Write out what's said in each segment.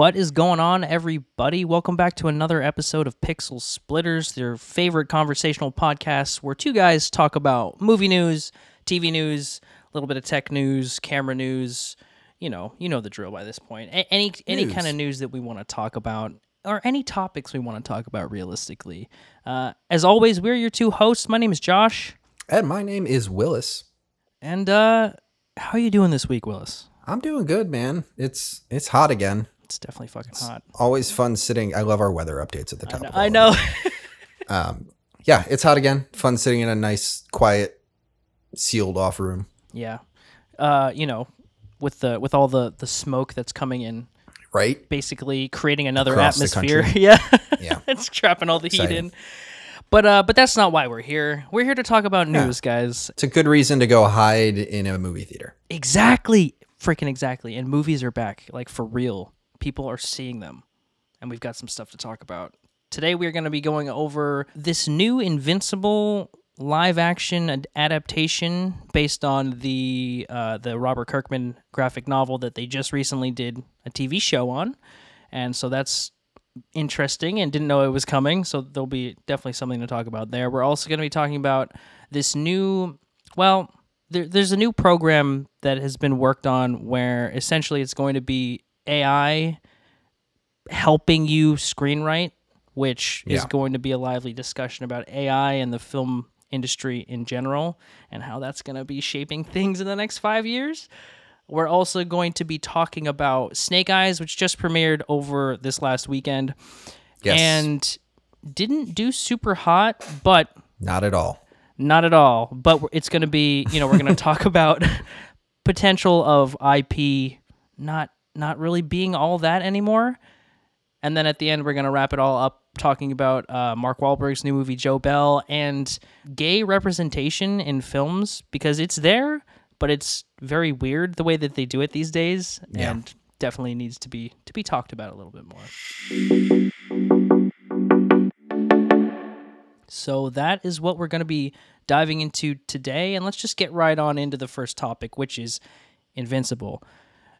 What is going on, everybody? Welcome back to another episode of Pixel Splitters, your favorite conversational podcast where two guys talk about movie news, TV news, a little bit of tech news, camera news. You know, you know the drill by this point. A- any any News. kind of news that we want to talk about, or any topics we want to talk about realistically. Uh, as always, we're your two hosts. My name is Josh, And my name is Willis. and uh, how are you doing this week, Willis? I'm doing good, man. It's it's hot again. It's definitely fucking hot. Always fun sitting. I love our weather updates at the top. of all I know. them. Yeah, it's hot again. Fun sitting in a nice, quiet, sealed off room. Yeah. Uh, you know, with the with all the the smoke that's coming in, Right? basically creating another Across atmosphere. yeah. Yeah. it's trapping all the heat in. But uh but that's not why we're here. We're here to talk about news, guys. It's a good reason to go hide in a movie theater. Exactly. Freaking exactly. And movies are back, like for real. People are seeing them. And we've got some stuff to talk about. Today we're going to be going over this new Invincible live action adaptation based on the uh, the Robert Kirkman graphic novel that they just recently did a TV show on. And so that's interesting and didn't know it was coming. So there'll be definitely something to talk about there. We're also going to be talking about this new, well, there, there's a new program that has been worked on where essentially it's going to be AI helping you screenwrite, which is going to be a lively discussion about AI and the film industry in general and how that's going to be shaping things in the next five years. We're also going to be talking about Snake Eyes, which just premiered over this last weekend Yes. and didn't do super hot, but not at all. not at all. But it's going to be, you know, we're going to talk about potential of IP not not really being all that anymore. And then at the end, we're going to wrap it all up talking about uh, Mark Wahlberg's new movie Joe Bell and gay representation in films because it's there, but it's very weird the way that they do it these days, Yeah. and definitely needs to be to be talked about a little bit more. So that is what we're going to be diving into today, and let's just get right on into the first topic, which is Invincible.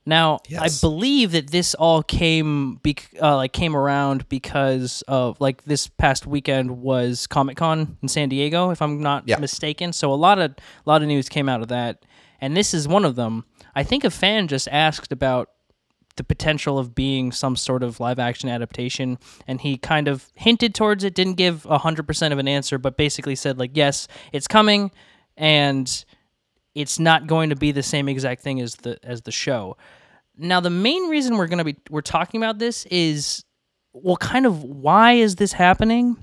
Now, Yes. I believe that this all came bec- uh, like came around because of like this past weekend was Comic Con in San Diego, if I'm not Yeah. mistaken. So a lot of a lot of news came out of that, and this is one of them. I think a fan just asked about the potential of being some sort of live action adaptation and he kind of hinted towards it didn't give 100% of an answer but basically said like yes it's coming and it's not going to be the same exact thing as the as the show. Now the main reason we're going to be we're talking about this is well kind of why is this happening?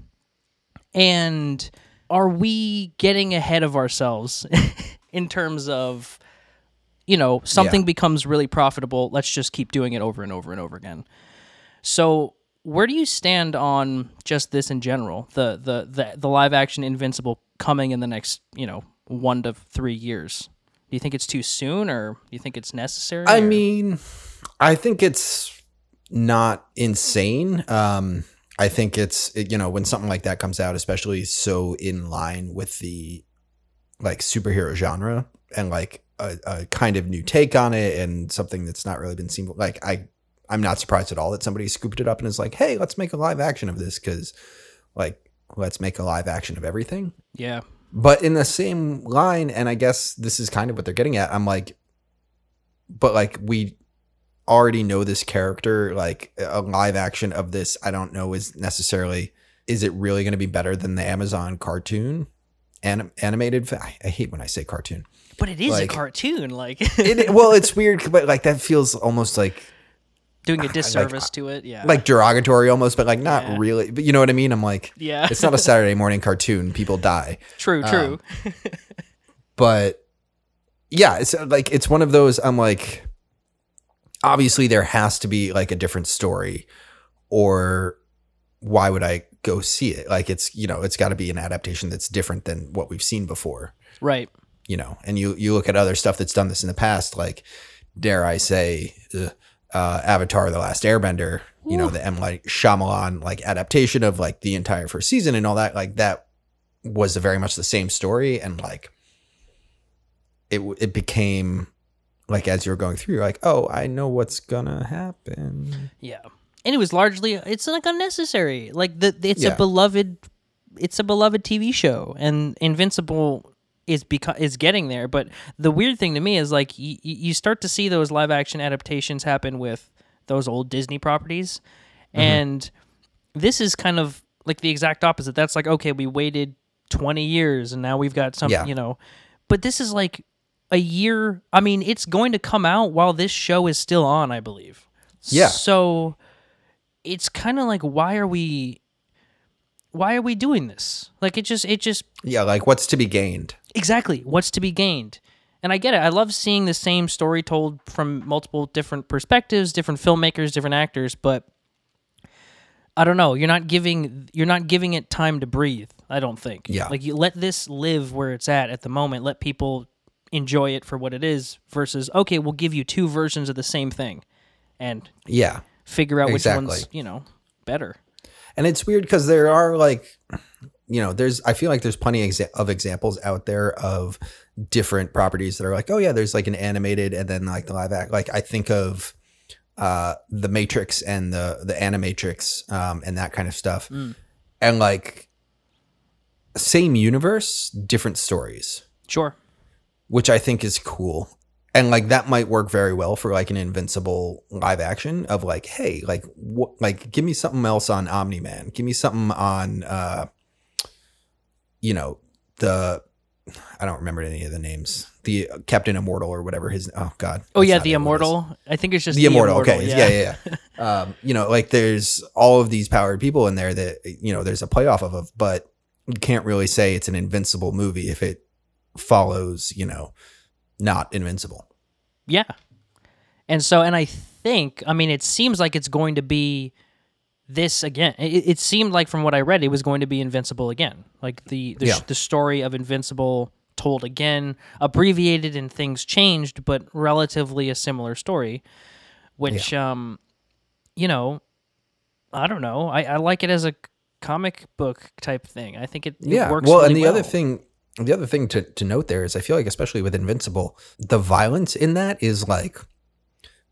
And are we getting ahead of ourselves in terms of you know something Yeah. becomes really profitable let's just keep doing it over and over and over again. So where do you stand on just this in general? The the the, the live action invincible coming in the next you know one to three years do you think it's too soon or do you think it's necessary I or- mean, I think it's not insane. Um, I think it's you know when something like that comes out, especially so in line with the like superhero genre and like a, a kind of new take on it and something that's not really been seen. Like I, I'm not surprised at all that somebody scooped it up and is like, hey, let's make a live action of this because like let's make a live action of everything. yeah But in the same line, and I guess this is kind of what they're getting at, I'm like, but like we already know this character, like a live action of this, I don't know is necessarily, is it really going to be better than the Amazon cartoon? Anim- animated, I, I hate when I say cartoon. but it is Like- a cartoon like It, well, it's weird, but like that feels almost like doing a disservice to it yeah like derogatory almost, but like not Yeah. really. But you know what I mean? I'm like, yeah it's not a Saturday morning cartoon. People die. true true but yeah, it's uh, like it's one of those. I'm like, obviously there has to be like a different story, or why would I go see it? Like it's you know it's got to be an adaptation that's different than what we've seen before. right You know, and you you look at other stuff that's done this in the past, like dare I say, uh, uh, Avatar: The Last Airbender. You know, the M like Shyamalan like adaptation of like the entire first season and all that. Like that was very much the same story, and like it it became like as you're going through, you're like, oh, I know what's gonna happen. Yeah. And it was largely it's like unnecessary. Like the it's Yeah. a beloved it's a beloved TV show and Invincible is beco- is getting there, but the weird thing to me is like y- you start to see those live action adaptations happen with those old Disney properties Mm-hmm. and this is kind of like the exact opposite. That's like okay, we waited 20 years and now we've got some, Yeah. you know. But this is like a year. I mean, it's going to come out while this show is still on, I believe. Yeah. So it's kind of like why are we why are we doing this? Like it just it just Yeah, like what's to be gained? Exactly what's to be gained. And I get it. I love seeing the same story told from multiple different perspectives, different filmmakers, different actors, but I don't know. You're not giving you're not giving it time to breathe. I don't think. Yeah. Like you let this live where it's at at the moment. Let people enjoy it for what it is. Versus okay, we'll give you two versions of the same thing, and Yeah. figure out which one's you know better. And it's weird because there are like, you know, there's, I feel like there's plenty of examples out there of different properties that are like, oh yeah, there's like an animated and then like the live act. Like I think of uh the Matrix and the, the Animatrix um, and that kind of stuff. And like, same universe, different stories, Sure. which I think is cool. And like that might work very well for like an invincible live action of like, hey, like what like give me something else on Omni Man. Give me something on uh you know, the I don't remember any of the names. The Captain Immortal or whatever his oh god. Oh yeah, the it, what it is. immortal. I think it's just The immortal, okay. Yeah, yeah, yeah. um, you know, like there's all of these powered people in there that you know, there's a playoff of, of but you can't really say it's an invincible movie if it follows, you know, not invincible. Yeah. And so, and I think, I mean, it seems like it's going to be this again. It, it seemed like from what I read, it was going to be Invincible again. Like the the, Yeah. the story of Invincible told again, abbreviated and things changed, but relatively a similar story. Which, um, you know, I don't know. I, I like it as a comic book type thing. I think it, it yeah. works. well, really and the other thing, the other thing to, to note there is I feel like, especially with Invincible, the violence in that is like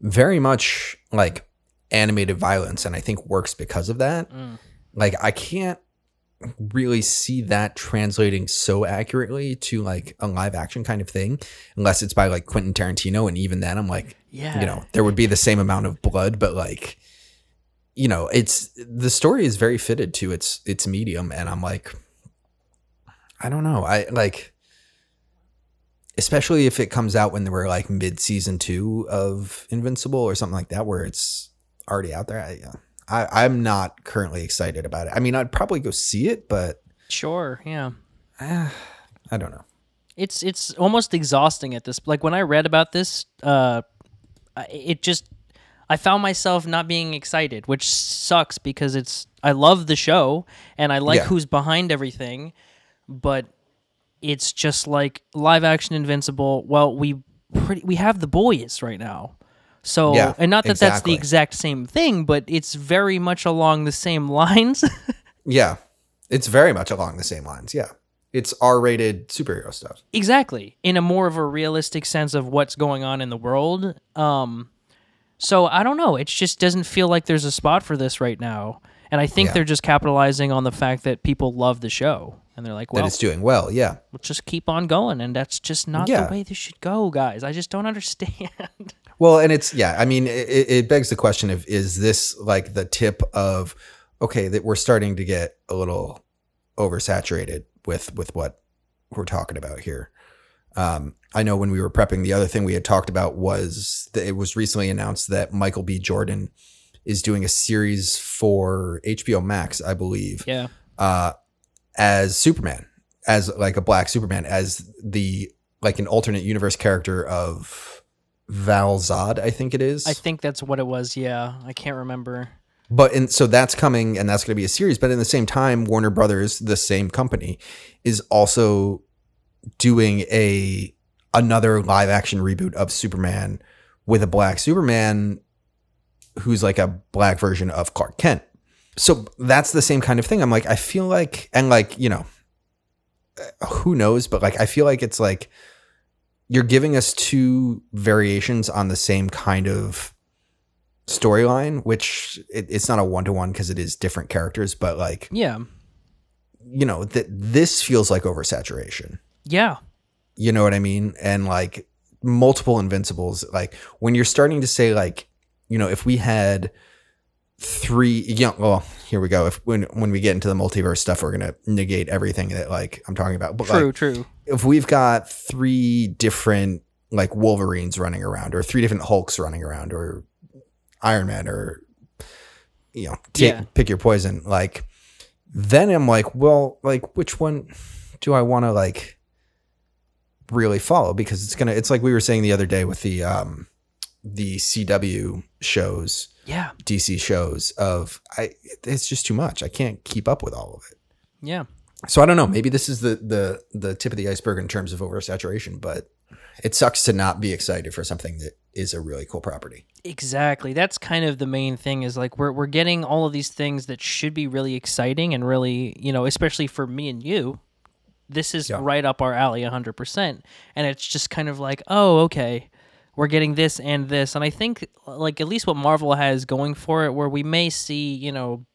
very much like animated violence, and I think works because of that. Mm. Like, I can't really see that translating so accurately to like a live action kind of thing unless it's by like Quentin Tarantino and even then I'm like yeah, you know there would be the same amount of blood but like you know it's the story is very fitted to its its medium and i'm like i don't know i like especially if it comes out when we're like mid season two of invincible or something like that where it's already out there i I, I'm not currently excited about it. I mean, I'd probably go see it, but sure, yeah. uh, I don't know. it's it's almost exhausting at this like when i read about this uh I- it just i found myself not being excited which sucks because it's i love the show and i like Yeah. who's behind everything but it's just like live action invincible well we pretty we have the boys right now so Yeah, and not that that's the exact same thing but it's very much along the same lines Yeah, it's very much along the same lines. Yeah, it's R-rated superhero stuff. Exactly. In a more of a realistic sense of what's going on in the world. Um so I don't know. It just doesn't feel like there's a spot for this right now. And I think Yeah. they're just capitalizing on the fact that people love the show. And they're like, That well, it's doing well. Yeah, we'll just keep on going. And that's just not Yeah. the way this should go, guys. I just don't understand. Well, and it's yeah. I mean, it, it begs the question of is this like the tip of okay that we're starting to get a little oversaturated with with what we're talking about here. Um, I know when we were prepping, the other thing we had talked about was that it was recently announced that Michael B. Jordan is doing a series for HBO Max, I believe, yeah. uh, as Superman, as like a black Superman, as the like an alternate universe character of Val Zod, I think it is. I think that's what it was. Yeah. I can't remember. but and so that's coming, and that's going to be a series. But in the same time, Warner Brothers, the same company, is also doing a another live action reboot of Superman with a black Superman who's like a black version of Clark Kent. So that's the same kind of thing. I'm like, I feel like, and like, you know, uh, who knows, but like, I feel like it's like you're giving us two variations on the same kind of storyline, which it, it's not a one to one because it is different characters, but like Yeah. you know that this feels like oversaturation. Yeah. You know what I mean? And like multiple invincibles, like when you're starting to say like, you know, if we had three, you know, well, here we go. If when when we get into the multiverse stuff, we're gonna negate everything that like I'm talking about. But True, like, true. If we've got three different like Wolverines running around, or three different Hulks running around, or Iron Man, or you know, take, Yeah. pick your poison. Like, then I'm like, well, like, which one do I want to like really follow? Because it's gonna, it's like we were saying the other day with the um the CW shows, Yeah. DC shows of I, it's just too much. I can't keep up with all of it. Yeah. So I don't know. Maybe this is the the the tip of the iceberg in terms of oversaturation, but it sucks to not be excited for something that is a really cool property. Exactly. That's kind of the main thing is like we're we're getting all of these things that should be really exciting and really, you know, especially for me and you. This is Yeah. right up our alley 100%. And it's just kind of like, "Oh, okay. We're getting this and this." And I think like at least what Marvel has going for it where we may see, you know,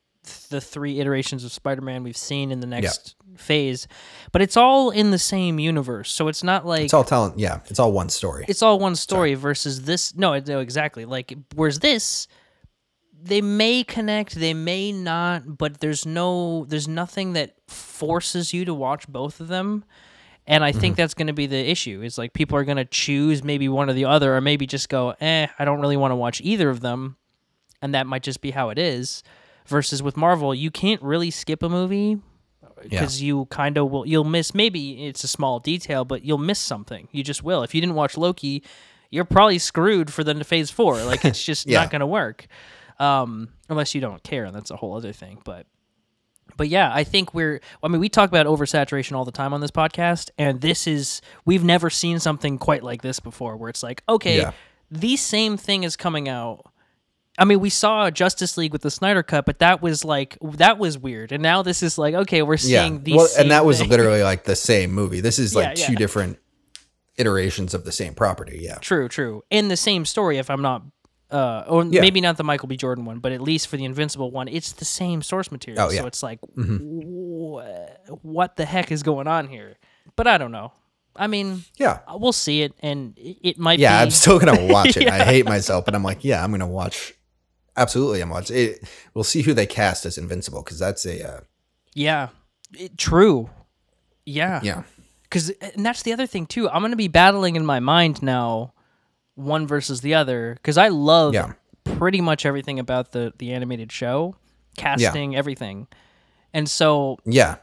the three iterations of Spider-Man we've seen in the next phase, but it's all in the same universe. So it's not like It's all telling, yeah, it's all one story. it's all one story versus this no no exactly like whereas this they may connect they may not but there's no there's nothing that forces you to watch both of them and i think that's going to be the issue is like people are going to choose maybe one or the other or maybe just go eh i don't really want to watch either of them and that might just be how it is versus with marvel you can't really skip a movie because you kind of will you'll miss maybe it's a small detail but you'll miss something. You just will. If you didn't watch loki you're probably screwed for the phase four. Like it's just Yeah. not going to work. Um, unless you don't care and that's a whole other thing but but yeah i think we're i mean we talk about oversaturation all the time on this podcast and this is we've never seen something quite like this before where it's like okay Yeah. the same thing is coming out I mean, we saw Justice League with the Snyder Cut, but that was like that was weird. And now this is like, okay, we're yeah, seeing these. well, and that was literally like the same movie. This is like Yeah, two yeah. different iterations of the same property. Yeah, true, true, in the same story. If I'm not, uh, or Yeah. maybe not the Michael B. Jordan one, but at least for the Invincible one, it's the same source material. Oh, yeah. Mm-hmm. So it's like, wh- what the heck is going on here? But I don't know. I mean, yeah, we'll see it, and it it might yeah. be. I'm still gonna watch it. I hate myself, but I'm like, yeah, I'm gonna watch. Absolutely, I'm watching. It, we'll see who they cast as Invincible because that's a uh, yeah, it- true. Yeah, yeah, because and that's the other thing too. I'm going to be battling in my mind now one versus the other because i love Yeah. pretty much everything about the the animated show casting everything. And so yeah,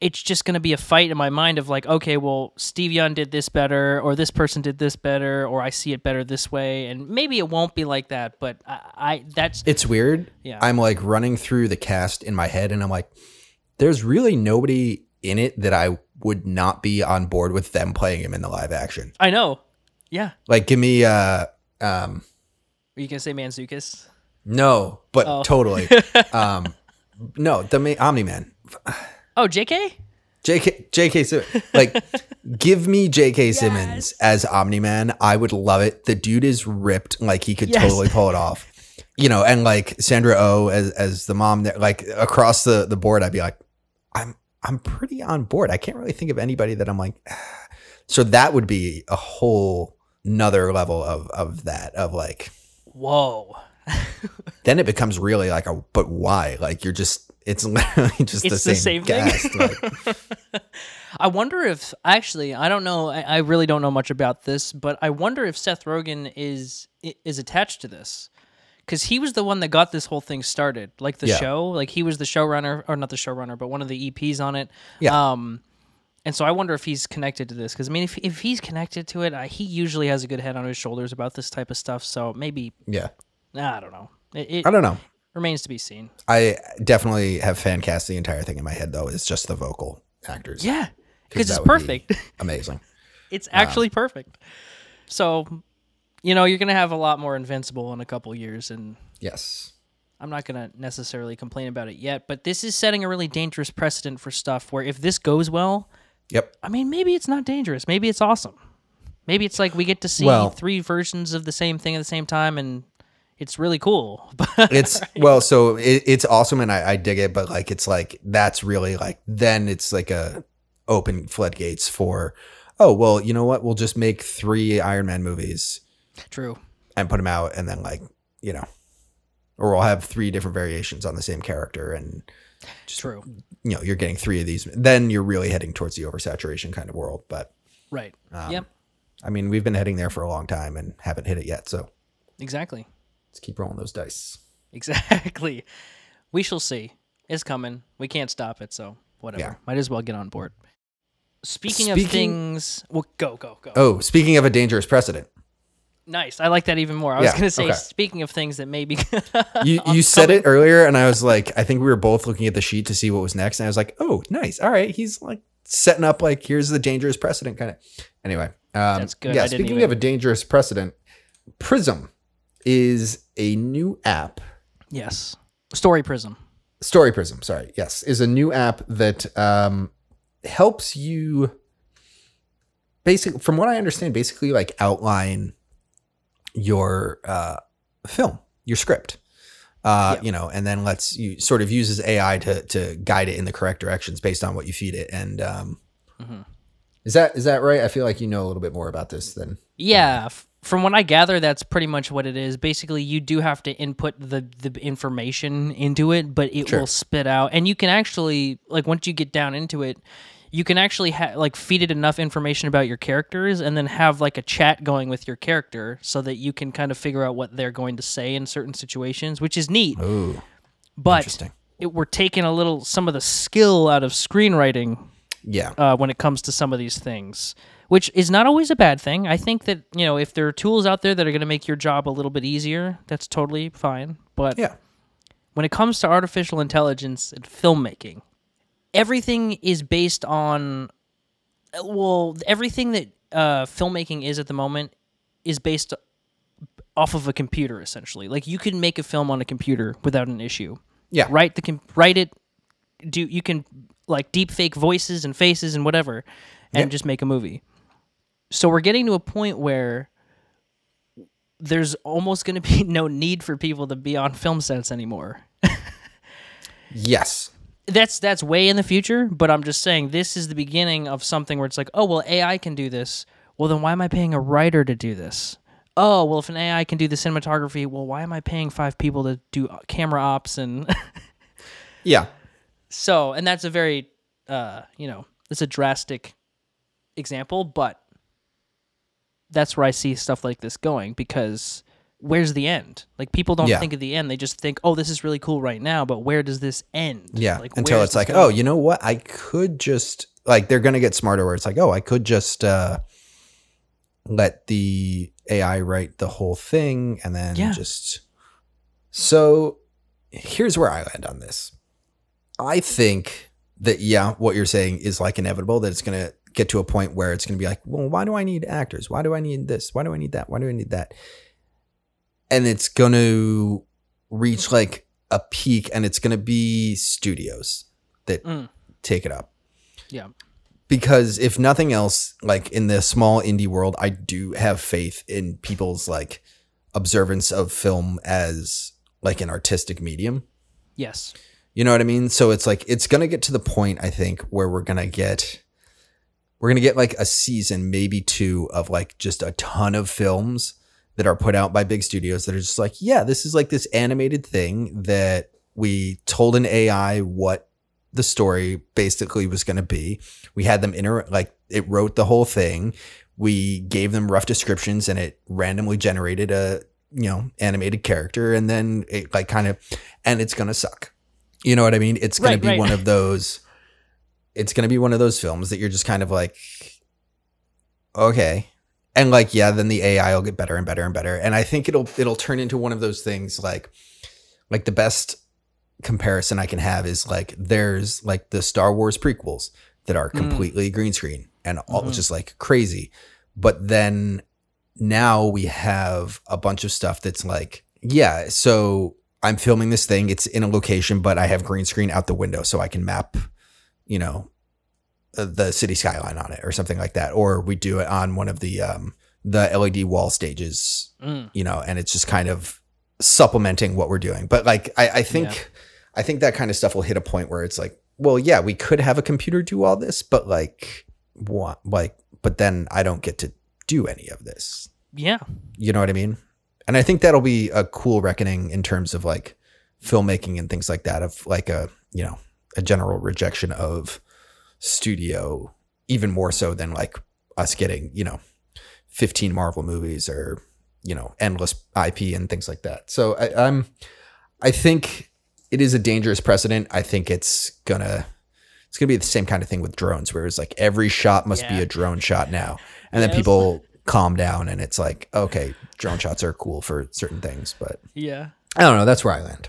it's just going to be a fight in my mind of like okay well Steven Yeun did this better or this person did this better or i see it better this way and maybe it won't be like that but i, I that's it's weird. Yeah. I'm like running through the cast in my head, and I'm like, there's really nobody in it that I would not be on board with them playing him in the live action. i know yeah Like, give me uh um are you going to say manzukis no, but Oh. totally. um no, the Omni Man. Oh jk JK JK Simmons. Like give me JK Simmons as Omni Man. I would love it. The dude is ripped. Like he could Yes. totally pull it off. You know, and like Sandra O as as the mom there, like across the the board, I'd be like, I'm I'm pretty on board. I can't really think of anybody that I'm like so that would be a whole another level of of that of like whoa then it becomes really like a but why like you're just it's literally just It's the the same, same thing. like, I wonder if actually I don't know I, I really don't know much about this, but I wonder if Seth Rogen is is attached to this because he was the one that got this whole thing started, like the Yeah. show, like he was the showrunner or not the showrunner, but one of the EPs on it. Yeah. Um, and so I wonder if he's connected to this because I mean, if if he's connected to it, I, he usually has a good head on his shoulders about this type of stuff. So maybe yeah I don't know. It, it I don't know. Remains to be seen. I definitely have fan cast the entire thing in my head though. It's just the vocal actors. Yeah, because it's would be perfect. Amazing. It's actually um, perfect. So, you know, you're gonna have a lot more Invincible in a couple years, and Yes. I'm not gonna necessarily complain about it yet. But this is setting a really dangerous precedent for stuff where if this goes well, Yep. I mean, maybe it's not dangerous. Maybe it's awesome. Maybe it's like we get to see Well- three versions of the same thing at the same time, and it's really cool. It's well, so it, it's awesome and I, I dig it, but like it's like that's really like then it's like a open floodgates for oh well, you know what? We'll just make three Iron Man movies True. and put them out, and then like you know, or we'll have three different variations on the same character, and True. you know you're getting three of these. Then you're really heading towards the oversaturation kind of world. But Right. Um, yep. I mean, we've been heading there for a long time and haven't hit it yet. So Exactly. Let's keep rolling those dice. Exactly. We shall see. It's coming. We can't stop it, so whatever. Yeah. Might as well get on board. Speaking, of Speaking- things, well, go, go, go. Oh, speaking of a dangerous precedent, Nice. I like that even more. I was going to say, okay. speaking of things that maybe. you you said it earlier, and I was like, I think we were both looking at the sheet to see what was next, and I was like, oh, nice. All right, he's like setting up like here's the dangerous precedent kind of. Anyway, um, That's good. Yeah, I speaking even- of a dangerous precedent, Prism is a new app. yes. Story Prism. Story Prism, sorry, yes, is a new app that um, helps you. Basically, from what I understand, basically like outline your uh, film, your script. Uh, Yeah. you know, and then lets you sort of uses AI to to guide it in the correct directions based on what you feed it. And um, Mhm. Is that is that right? I feel like you know a little bit more about this than Yeah, from what I gather, that's pretty much what it is. Basically, you do have to input the the information into it, but it Sure. will spit out, and you can actually like once you get down into it, you can actually ha- like feed it enough information about your characters, and then have like a chat going with your character, so that you can kind of figure out what they're going to say in certain situations, which is neat. oh, But interesting. it, we're taking a little some of the skill out of screenwriting yeah, uh, when it comes to some of these things, which is not always a bad thing. I think that you know if there are tools out there that are going to make your job a little bit easier, that's totally fine. But yeah, when it comes to artificial intelligence and filmmaking, everything is based on well, everything that uh, filmmaking is at the moment is based off of a computer essentially. Like you can make a film on a computer without an issue yeah. write the com- write it do you can like deep fake voices and faces and whatever and Yeah. just make a movie so we're getting to a point where there's almost going to be no need for people to be on film sets anymore Yes. that's that's way in the future but i'm just saying this is the beginning of something where it's like oh well ai can do this well then why am i paying a writer to do this oh well if an ai can do the cinematography well why am i paying five people to do uh, camera ops and Yeah. So, and that's a very, uh, you know, it's a drastic example, but that's where I see stuff like this going because where's the end? Like people don't Yeah. think of the end; they just think, "Oh, this is really cool right now," but where does this end? Yeah. like, Until it's like, going? oh, you know what? I could just like they're gonna get smarter where it's like, oh, I could just uh let the AI write the whole thing and then Yeah. just so here's where I land on this. I think that yeah, what you're saying is like inevitable that it's gonna get to a point where it's gonna be like, well, why do I need actors? Why do I need this? Why do I need that? Why do I need that? And it's gonna reach like a peak and it's going to be studios that Mm. take it up yeah, because if nothing else like in the small indie world i do have faith in people's like observance of film as like an artistic medium yes, you know what i mean? So it's like it's to get to the point i think where we're to get we're to get like a season maybe two of like just a ton of films that are put out by big studios that are just like yeah this is like this animated thing that we told an ai what the story basically was going to be. We had them inter like it wrote the whole thing. We gave them rough descriptions and it randomly generated a you know animated character and then it like kind of and it's going to suck you know what i mean it's going Right, to be right. one of those it's going to be one of those films that you're just kind of like okay and like yeah then the ai will get better and better and better and i think it'll it'll turn into one of those things like like the best comparison i can have is like there's like the star wars prequels that are Mm. completely green screen and all Mhm. just like crazy but then now we have a bunch of stuff that's like yeah so i'm filming this thing it's in a location but i have green screen out the window so i can map you know uh, the city skyline on it or something like that, or we do it on one of the um, the LED wall stages, Mm. you know, and it's just kind of supplementing what we're doing. But like, I, I think, Yeah. I think that kind of stuff will hit a point where it's like, well, yeah, we could have a computer do all this, but like, what, like, but then I don't get to do any of this. Yeah. You know what I mean? And I think that'll be a cool reckoning in terms of like filmmaking and things like that, of like a, you know, a general rejection of studio, even more so than like us getting, you know, 15 Marvel movies or, you know, endless IP and things like that. So I, I'm, I think it is a dangerous precedent. I think it's gonna, it's gonna be the same kind of thing with drones, where it's like every shot must be a drone shot now, and then people calm down and it's like, okay, drone shots are cool for certain things, but Yeah. I don't know. That's where I land.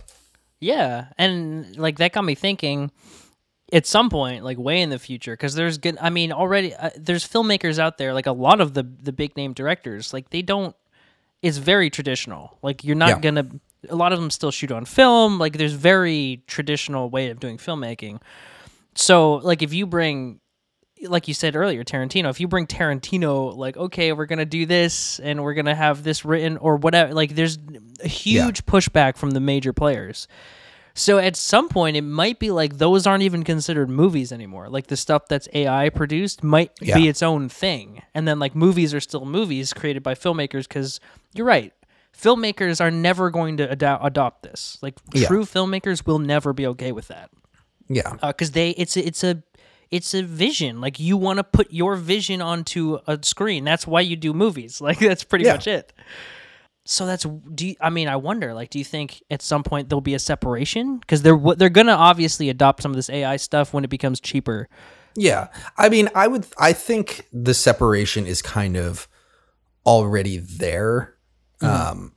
Yeah, and like that got me thinking. At some point, like way in the future, because there's good. I mean, already uh, there's filmmakers out there. Like a lot of the the big name directors, like they don't. It's very traditional. Like you're not Yeah. gonna. A lot of them still shoot on film. Like there's very traditional way of doing filmmaking. So like if you bring, like you said earlier, Tarantino. If you bring Tarantino, like okay, we're gonna do this and we're gonna have this written or whatever. Like there's a huge pushback from the major players. So at some point, it might be like those aren't even considered movies anymore. Like the stuff that's AI produced might Yeah. be its own thing, and then like movies are still movies created by filmmakers. Because you're right, filmmakers are never going to ado- adopt this. Like Yeah. true filmmakers will never be okay with that Yeah. Uh, because they it's it's a it's a vision. Like you want to put your vision onto a screen. That's why you do movies. Like that's pretty Yeah. much it. So that's do you, I mean I wonder like do you think at some point there'll be a separation because they're they're gonna obviously adopt some of this AI stuff when it becomes cheaper. Yeah. I mean, I would, I think the separation is kind of already there. Um,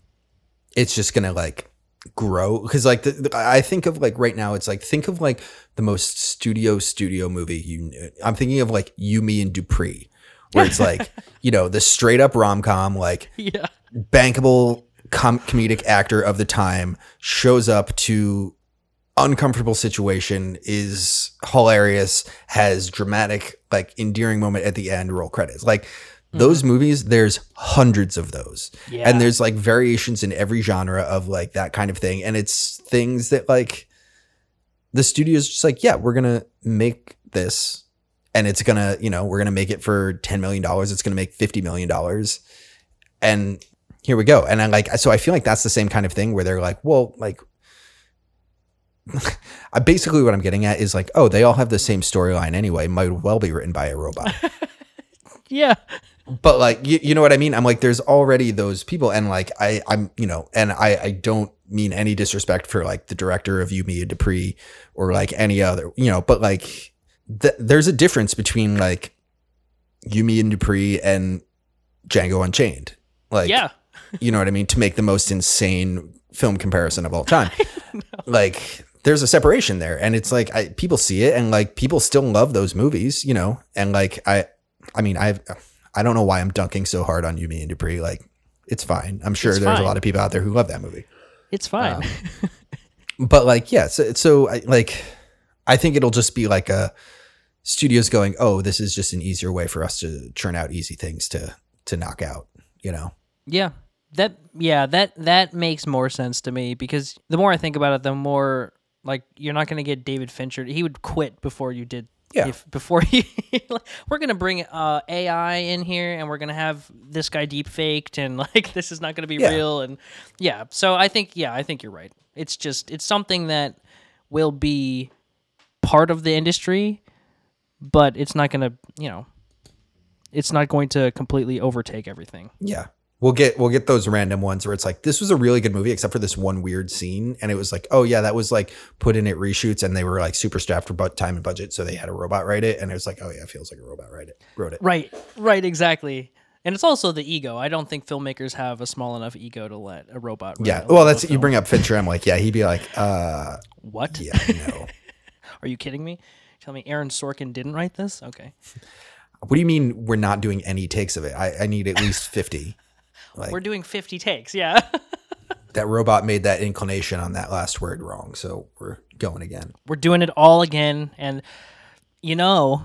it's just going to like grow because like the, the- I think of like right now, it's like, think of like the most studio studio movie you, I'm thinking of like You, Me and Dupree, where it's like, you know, the straight up rom com, like Yeah. bankable com- comedic actor of the time shows up to uncomfortable situation is hilarious has dramatic like endearing moment at the end roll credits like those mm-hmm. movies there's hundreds of those. Yeah. and there's like variations in every genre of like that kind of thing. And it's things that like the studio's just like yeah we're gonna make this and it's gonna you know we're gonna make it for 10 million dollars. It's gonna make 50 million dollars. And here we go. And I'm like so i feel like that's the same kind of thing where they're like well like I basically what i'm getting at is like oh they all have the same storyline anyway. Might well be written by a robot. Yeah. But like you, you know what i mean i'm like there's already those people and like i i'm you know and i i don't mean any disrespect for like the director of you and dupree or like any other you know but like th- there's a difference between like You, Me and Dupree and Django Unchained. Like, yeah. you know what I mean? To make the most insane film comparison of all time. like, there's a separation there. And it's like, I, people see it and like people still love those movies, you know? And like, I, I mean, I've, I don't know why I'm dunking so hard on You, Me and Dupree. Like, it's fine. I'm sure It's there's fine. a lot of people out there who love that movie. It's fine. Um, but like yeah so, so I, like i think it'll just be like a studios going oh this is just an easier way for us to churn out easy things to to knock out you know Yeah. That yeah, that that makes more sense to me because the more I think about it, the more like you're not going to get David Fincher. He would quit before you did Yeah. if before he we're going to bring uh AI in here and we're going to have this guy deep faked and like this is not going to be Yeah. real and yeah. So I think yeah, I think you're right. It's just it's something that will be part of the industry, but it's not going to, you know, it's not going to completely overtake everything. yeah we'll get we'll get those random ones where it's like this was a really good movie except for this one weird scene and it was like oh yeah that was like put in at reshoots and they were like super strapped for time and budget so they had a robot write it and it was like oh yeah it feels like a robot write it wrote it Right, right, exactly. And it's also the ego. I don't think filmmakers have a small enough ego to let a robot. write yeah well that's you bring up fincher i'm like yeah he'd be like uh what? yeah no Are you kidding me? Tell me Aaron Sorkin didn't write this? Okay. what do you mean we're not doing any takes of it i, I need at least 50 like We're doing 50 takes. Yeah. that robot made that inclination on that last word wrong so we're going again We're doing it all again and you know,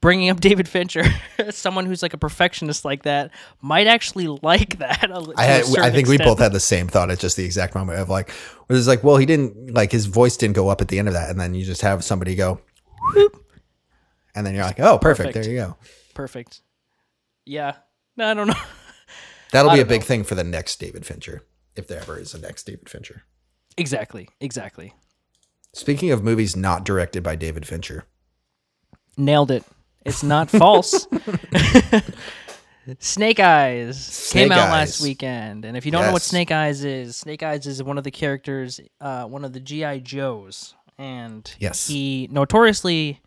bringing up David Fincher, someone who's like a perfectionist like that, might actually like that. I had, I think we both had the same thought at just the exact moment of like, it was like, well, he didn't like his voice didn't go up at the end of that, and then you just have somebody go, "Whoop," and then you're like, oh, perfect, Perfect. there you go. perfect. Yeah, no, I don't know. That'll I be a big thing for the next David Fincher, if there ever is a next David Fincher. exactly, exactly. Speaking of movies not directed by David Fincher, Nailed it. It's not false. Snake Eyes Snake came out Eyes. last weekend, and if you don't know what Snake Eyes is, Snake Eyes is one of the characters, uh, one of the GI Joes, and Yes. he notoriously,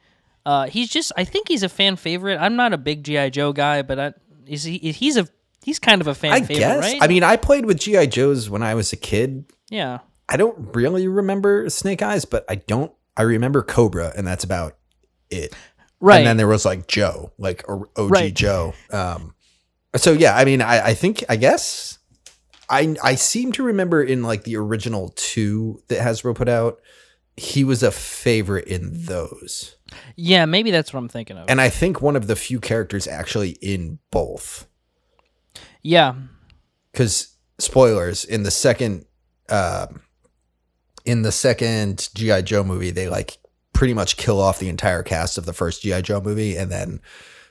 uh, he's just, I think he's a fan favorite. I'm not a big GI Joe guy, but I, is he? He's a he's kind of a fan I favorite, guess. right? I mean, I played with GI Joes when I was a kid. yeah, I don't really remember Snake Eyes, but I don't. I remember Cobra, and that's about it. right. And then there was like Joe, like OG Right. Joe. Um, so yeah, I mean, I, I think, I guess, I I seem to remember in like the original two that Hasbro put out, he was a favorite in those, yeah, maybe that's what I'm thinking of. and I think one of the few characters actually in both. Yeah, Because spoilers in the second, um, in the second GI Joe movie, they like pretty much kill off the entire cast of the first GI Joe movie, and then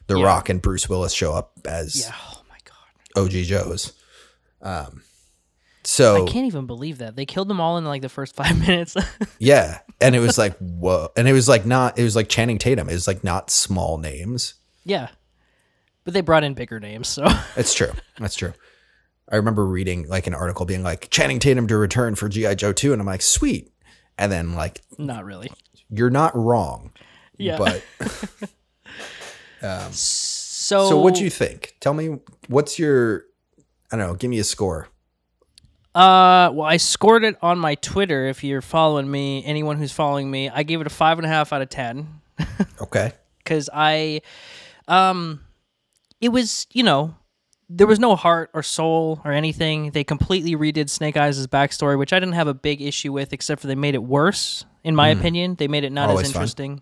The Yeah. Rock and Bruce Willis show up as yeah. Oh my god. OG Joes. Um, so I can't even believe that they killed them all in like the first five minutes. yeah, and it was like whoa, and it was like not, it was like Channing Tatum. It was like not small names. yeah, but they brought in bigger names, so It's true. That's true. I remember reading like an article being like Channing Tatum to return for GI Joe two, and I'm like sweet, and then like not really. you're not wrong. Yeah. But So, so what do you think? Tell me what's your I don't know, give me a score. Uh, well, I scored it on my Twitter. If you're following me, anyone who's following me, I gave it a five and a half out of ten Okay. because I, um, it was you know. There was no heart or soul or anything. They completely redid Snake Eyes' backstory, which I didn't have a big issue with, except for they made it worse, in my opinion. They made it not. Always as interesting.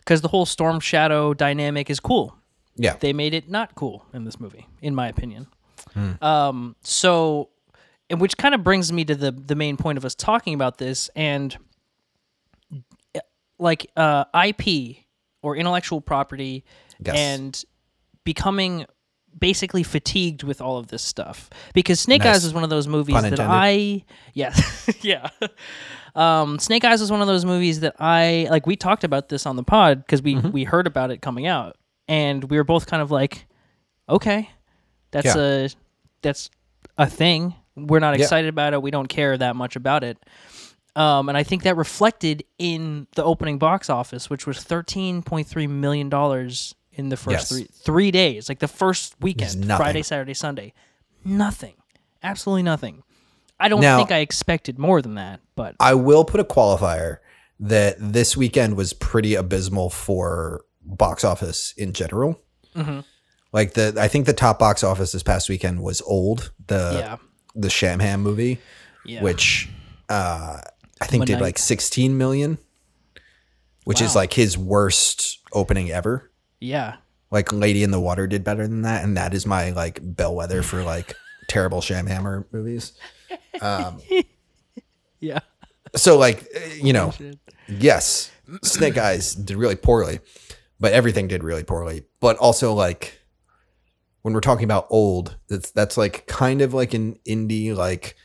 Because the whole Storm Shadow dynamic is cool. Yeah. they made it not cool in this movie, in my opinion. Hmm. Um, so, and which kind of brings me to the the main point of us talking about this, and like uh, IP or intellectual property, Yes. and becoming basically fatigued with all of this stuff because Snake Nice. Eyes is one of those movies Pun that intended. I yeah yeah um, Snake Eyes was one of those movies that I like. We talked about this on the pod because we Mm-hmm. we heard about it coming out, and we were both kind of like, okay, that's Yeah. a that's a thing. We're not Yeah. excited about it. We don't care that much about it. Um, and I think that reflected in the opening box office, which was thirteen point three million dollars in the first Yes. three three days, like the first weekend. Friday, Saturday, Sunday, nothing, absolutely nothing. I don't Now- think I expected more than that, but I will put a qualifier that this weekend was pretty abysmal for box office in general. Mm-hmm. Like the, I think the top box office this past weekend was old, the yeah, the Shamham movie, yeah, which uh, I think did like 16 million, which is like his worst opening ever. Yeah, Like Lady in the Water did better than that, and that is my like bellwether for like terrible Shamhammer movies. yeah. So like eh, you know, yes, Snake Eyes did really poorly, but everything did really poorly. But also like when we're talking about old, that's that's like kind of like an indie like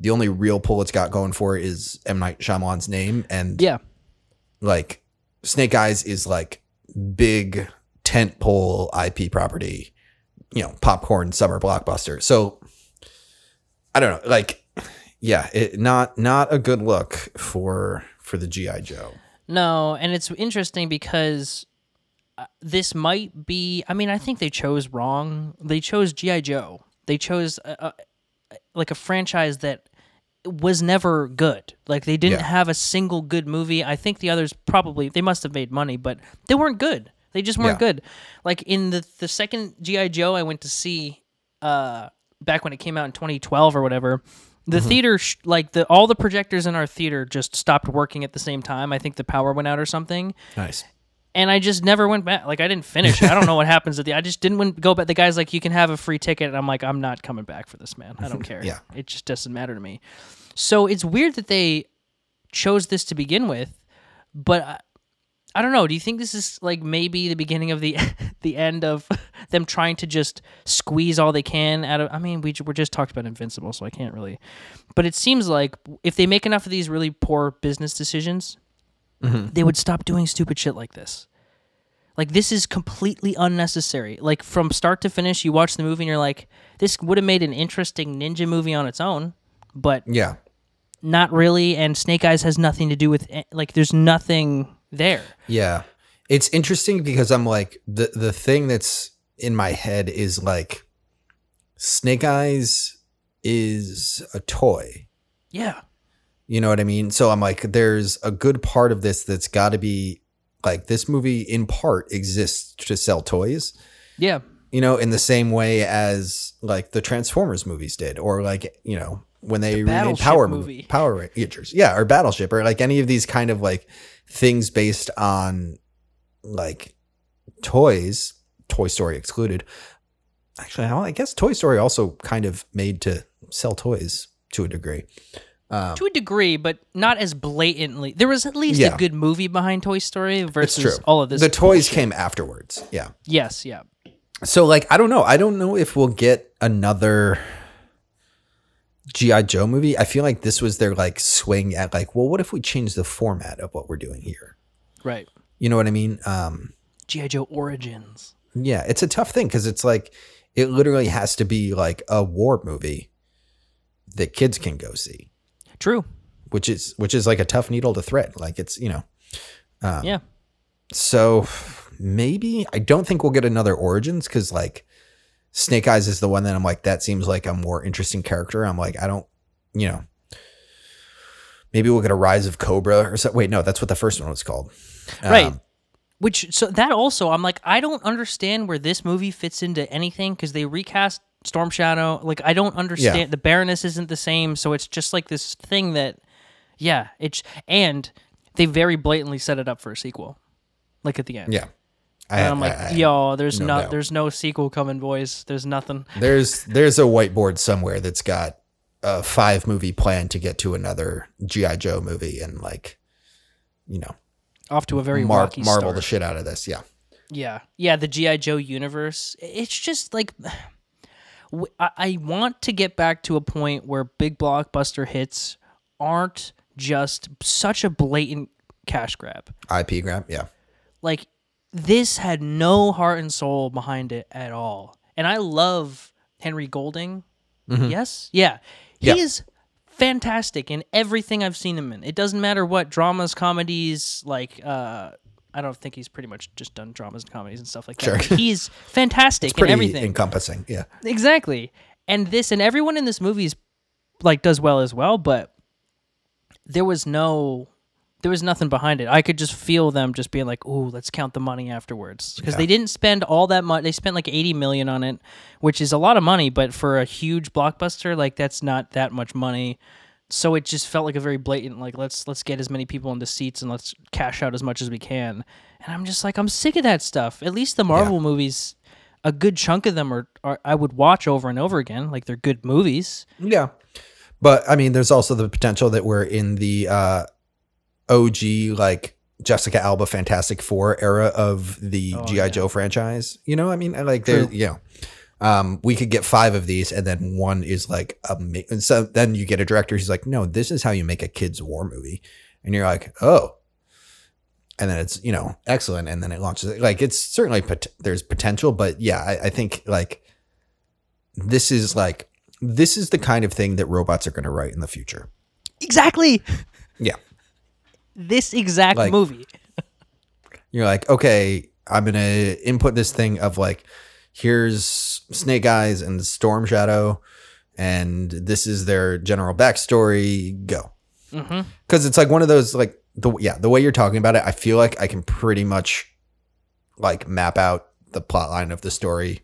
the only real pull it's got going for it is M Night Shyamalan's name, and Yeah, like Snake Eyes is like big tent pole IP property, you know, popcorn summer blockbuster. So I don't know, like yeah, it, not not a good look for for the GI Joe. no, and it's interesting because uh, this might be. I mean, I think they chose wrong. They chose GI Joe. They chose a, a, like a franchise that was never good. Like they didn't Yeah. have a single good movie. I think the others probably they must have made money, but they weren't good. They just weren't Yeah. good. Like in the the second GI Joe I went to see uh back when it came out in 2012 or whatever. The Mm-hmm. theater sh- like the all the projectors in our theater just stopped working at the same time. I think the power went out or something. Nice. And I just never went back. Like I didn't finish. it. I don't know what happens at the. I just didn't go back. The guy's like, you can have a free ticket, and I'm like, I'm not coming back for this, man. I don't care. Yeah. it just doesn't matter to me. So it's weird that they chose this to begin with, but I, I don't know. Do you think this is like maybe the beginning of the the end of them trying to just squeeze all they can out of? I mean, we we're just talked about Invincible, so I can't really. But it seems like if they make enough of these really poor business decisions, Mm-hmm. they would stop doing stupid shit like this. Like this is completely unnecessary. Like from start to finish, you watch the movie and you're like, this would have made an interesting ninja movie on its own, but Yeah. not really. And Snake Eyes has nothing to do with like. There's nothing there. Yeah. It's interesting because I'm like the the thing that's in my head is like Snake Eyes is a toy. Yeah. You know what I mean? So I'm like there's a good part of this that's got to be like this movie in part exists to sell toys. Yeah. You know, in the same way as like the Transformers movies did or like, you know, when they remade Battleship Power movie. Power Rangers. Yeah, or Battleship or like any of these kind of like things based on like toys, Toy Story excluded. Actually, I guess Toy Story also kind of made to sell toys to a degree. To a degree, but not as blatantly. There was at least Yeah. a good movie behind Toy Story versus true. all of this. The toys bullshit. came afterwards. Yeah. Yes, yeah. So like I don't know. I don't know if we'll get another GI Joe movie. I feel like this was their like swing at like, well, what if we change the format of what we're doing here? Right. You know what I mean? Um G.I. Joe Origins. yeah, it's a tough thing cuz it's like it literally has to be like a war movie that kids can go see, True. which is which is like a tough needle to thread. Like it's, you know. Um, yeah. So maybe I don't think we'll get another Origins because like Snake Eyes is the one that I'm like that seems like a more interesting character. I'm like I don't, you know, maybe we'll get a Rise of Cobra or so. Wait, no, that's what the first one was called. Right. Um, Which so that also I'm like I don't understand where this movie fits into anything because they recast Storm Shadow. Like I don't understand Yeah. the Baroness isn't the same, so it's just like this thing that yeah, it's and they very blatantly set it up for a sequel. Like at the end. yeah. I, And I'm like, I- I- yo, there's no not doubt. there's no sequel coming, boys. There's nothing. there's there's a whiteboard somewhere that's got a five movie plan to get to another GI Joe movie and like, you know, Off to a very mar- marvel start. the shit out of this. Yeah. Yeah, yeah, the GI Joe universe. It's just like I, I want to get back to a point where big blockbuster hits aren't just such a blatant cash grab. IP grab. Yeah. Like this had no heart and soul behind it at all. And I love Henry Golding. Yes, yeah, he Yeah. is fantastic in everything I've seen him in. It doesn't matter what dramas, comedies, like. uh I don't think he's pretty much just done dramas and comedies and stuff like that. Sure. He's fantastic in Pretty everything. encompassing. Yeah. Exactly. And this and everyone in this movie is like does well as well, but there was no there was nothing behind it. I could just feel them just being like, "Ooh, let's count the money afterwards." Because they didn't spend all that much. They spent like 80 million on it, which is a lot of money, but for a huge blockbuster, like that's not that much money. So it just felt like a very blatant like let's let's get as many people into seats and let's cash out as much as we can. And I'm just like I'm sick of that stuff. At least the Marvel movies a good chunk of them are, are I would watch over and over again. Like they're good movies. Yeah. But I mean, there's also the potential that we're in the uh, OG, like Jessica Alba Fantastic Four era of the G.I. Joe franchise. You know, I mean, I like, there, True. you know, um, we could get five of these and then one is like, a, ma- and so then you get a director who's like, no, this is how you make a kid's war movie. And you're like, oh. And then it's, you know, excellent. And then it launches. Like, it's certainly, pot- there's potential, but yeah, I, I think like this is like, this is the kind of thing that robots are going to write in the future. Exactly. Yeah. This exact Like- movie. You're like, okay, I'm going to input this thing of like, here's Snake Eyes and Storm Shadow, and this is their general backstory. Go. Mm-hmm. Because it's like one of those, like, the yeah, the way you're talking about it, I feel like I can pretty much like map out the plot line of the story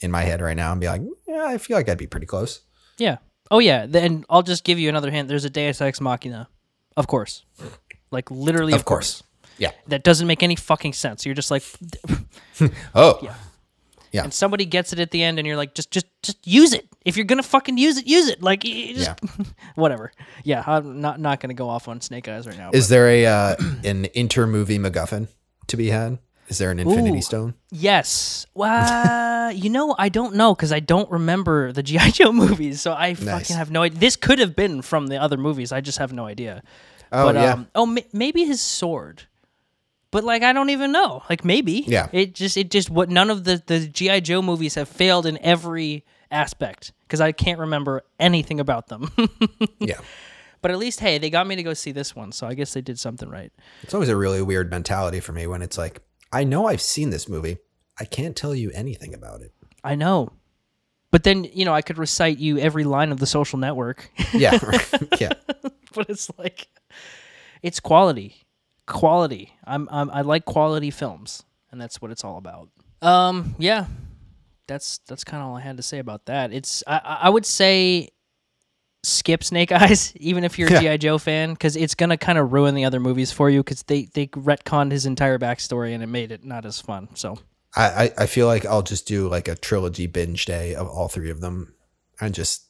in my head right now and be like, yeah, I feel like I'd be pretty close. Yeah. Oh yeah. Then I'll just give you another hint. There's a Deus Ex Machina, of course. Like literally, of, Of course. Yeah. That doesn't make any fucking sense. You're just like, Oh. Yeah. Yeah. and somebody gets it at the end, and you're like, just, just, just use it. If you're gonna fucking use it, use it. Like, just, whatever. Yeah, I'm not not gonna go off on Snake Eyes right now. Is there a uh, an inter movie MacGuffin to be had? Is there an Infinity Ooh. Stone? Yes. Well, you know, I don't know because I don't remember the GI Joe movies, so I fucking have no idea. This could have been from the other movies. I just have no idea. Oh but, yeah. Um, oh, ma- maybe his sword. But like, I don't even know. Like, maybe. Yeah. It just, it just, what none of the the GI Joe movies have failed in every aspect because I can't remember anything about them. yeah. but at least, hey, they got me to go see this one, so I guess they did something right. It's always a really weird mentality for me when it's like, I know I've seen this movie. I can't tell you anything about it. I know. But then, you know, I could recite you every line of the social network. Yeah. yeah. but it's like it's quality quality. I'm, I'm i like quality films and that's what it's all about. Um yeah. That's that's kind of all i had to say about that. It's i i would say skip snake eyes even if you're a Yeah. gi joe fan because it's gonna kind of ruin the other movies for you because they they retconned his entire backstory and it made it not as fun so. I, I, I feel like I'll just do like a trilogy binge day of all three of them and just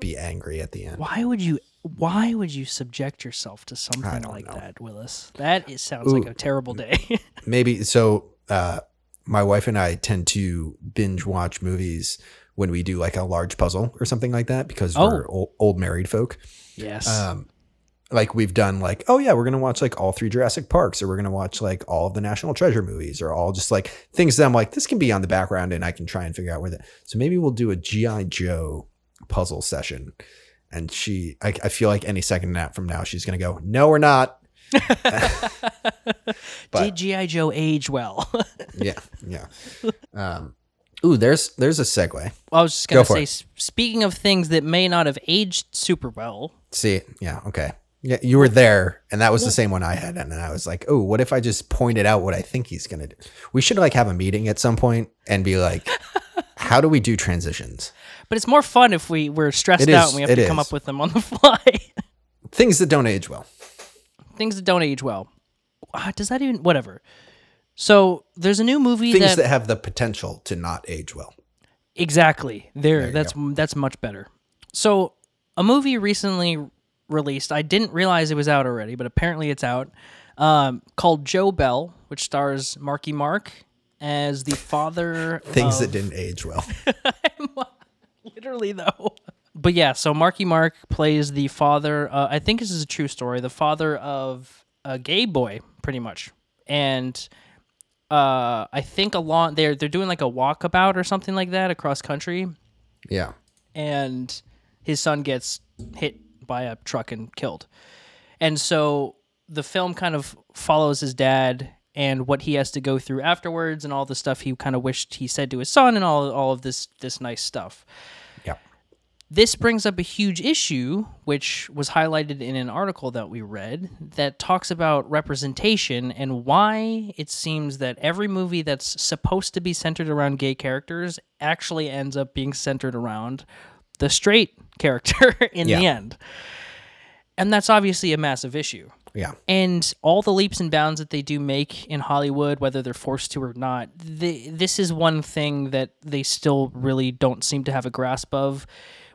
be angry at the end. why would you why would you subject yourself to something like know. that willis that is, sounds like a terrible day Maybe so uh my wife and I tend to binge watch movies when we do like a large puzzle or something like that because Oh. we're old, old married folk. yes Um like we've done like oh yeah we're gonna watch like all three Jurassic Parks or we're gonna watch like all of the National Treasure movies or all just like things that I'm like this can be on the background and I can try and figure out where that so maybe we'll do a GI Joe puzzle session and she I, I feel like any second nap from now she's gonna go no we're not Did GI Joe age well? yeah yeah um ooh there's there's a segue I was just gonna for say. it. Speaking of things that may not have aged super well, see yeah okay yeah you were there and that was the same one I had and then I was like oh what if I just pointed out what I think he's gonna do we should like have a meeting at some point and be like how do we do transitions but it's more fun if we we're stressed It out and we have to come is. up with them on the fly. things that don't age well things that don't age well. Ah, Does that even whatever? So there's a new movie things that, that have the potential to not age well exactly there. you that's that's much better. So a movie recently released. I didn't realize it was out already, but apparently it's out. Um, called Joe Bell, which stars Marky Mark as the father. things of, that didn't age well literally though. But yeah, so Marky Mark plays the father. Uh, I think this is a true story. The father of a gay boy, pretty much, and uh, I think along they're they're doing like a walkabout or something like that across country, yeah and his son gets hit by a truck and killed. And so the film kind of follows his dad and what he has to go through afterwards and all the stuff he kind of wished he said to his son and all all of this this nice stuff. yeah This brings up a huge issue which was highlighted in an article that we read that talks about representation and why it seems that every movie that's supposed to be centered around gay characters actually ends up being centered around the straight character in the end. And that's obviously a massive issue. Yeah And all the leaps and bounds that they do make in Hollywood, whether they're forced to or not, they, this is one thing that they still really don't seem to have a grasp of.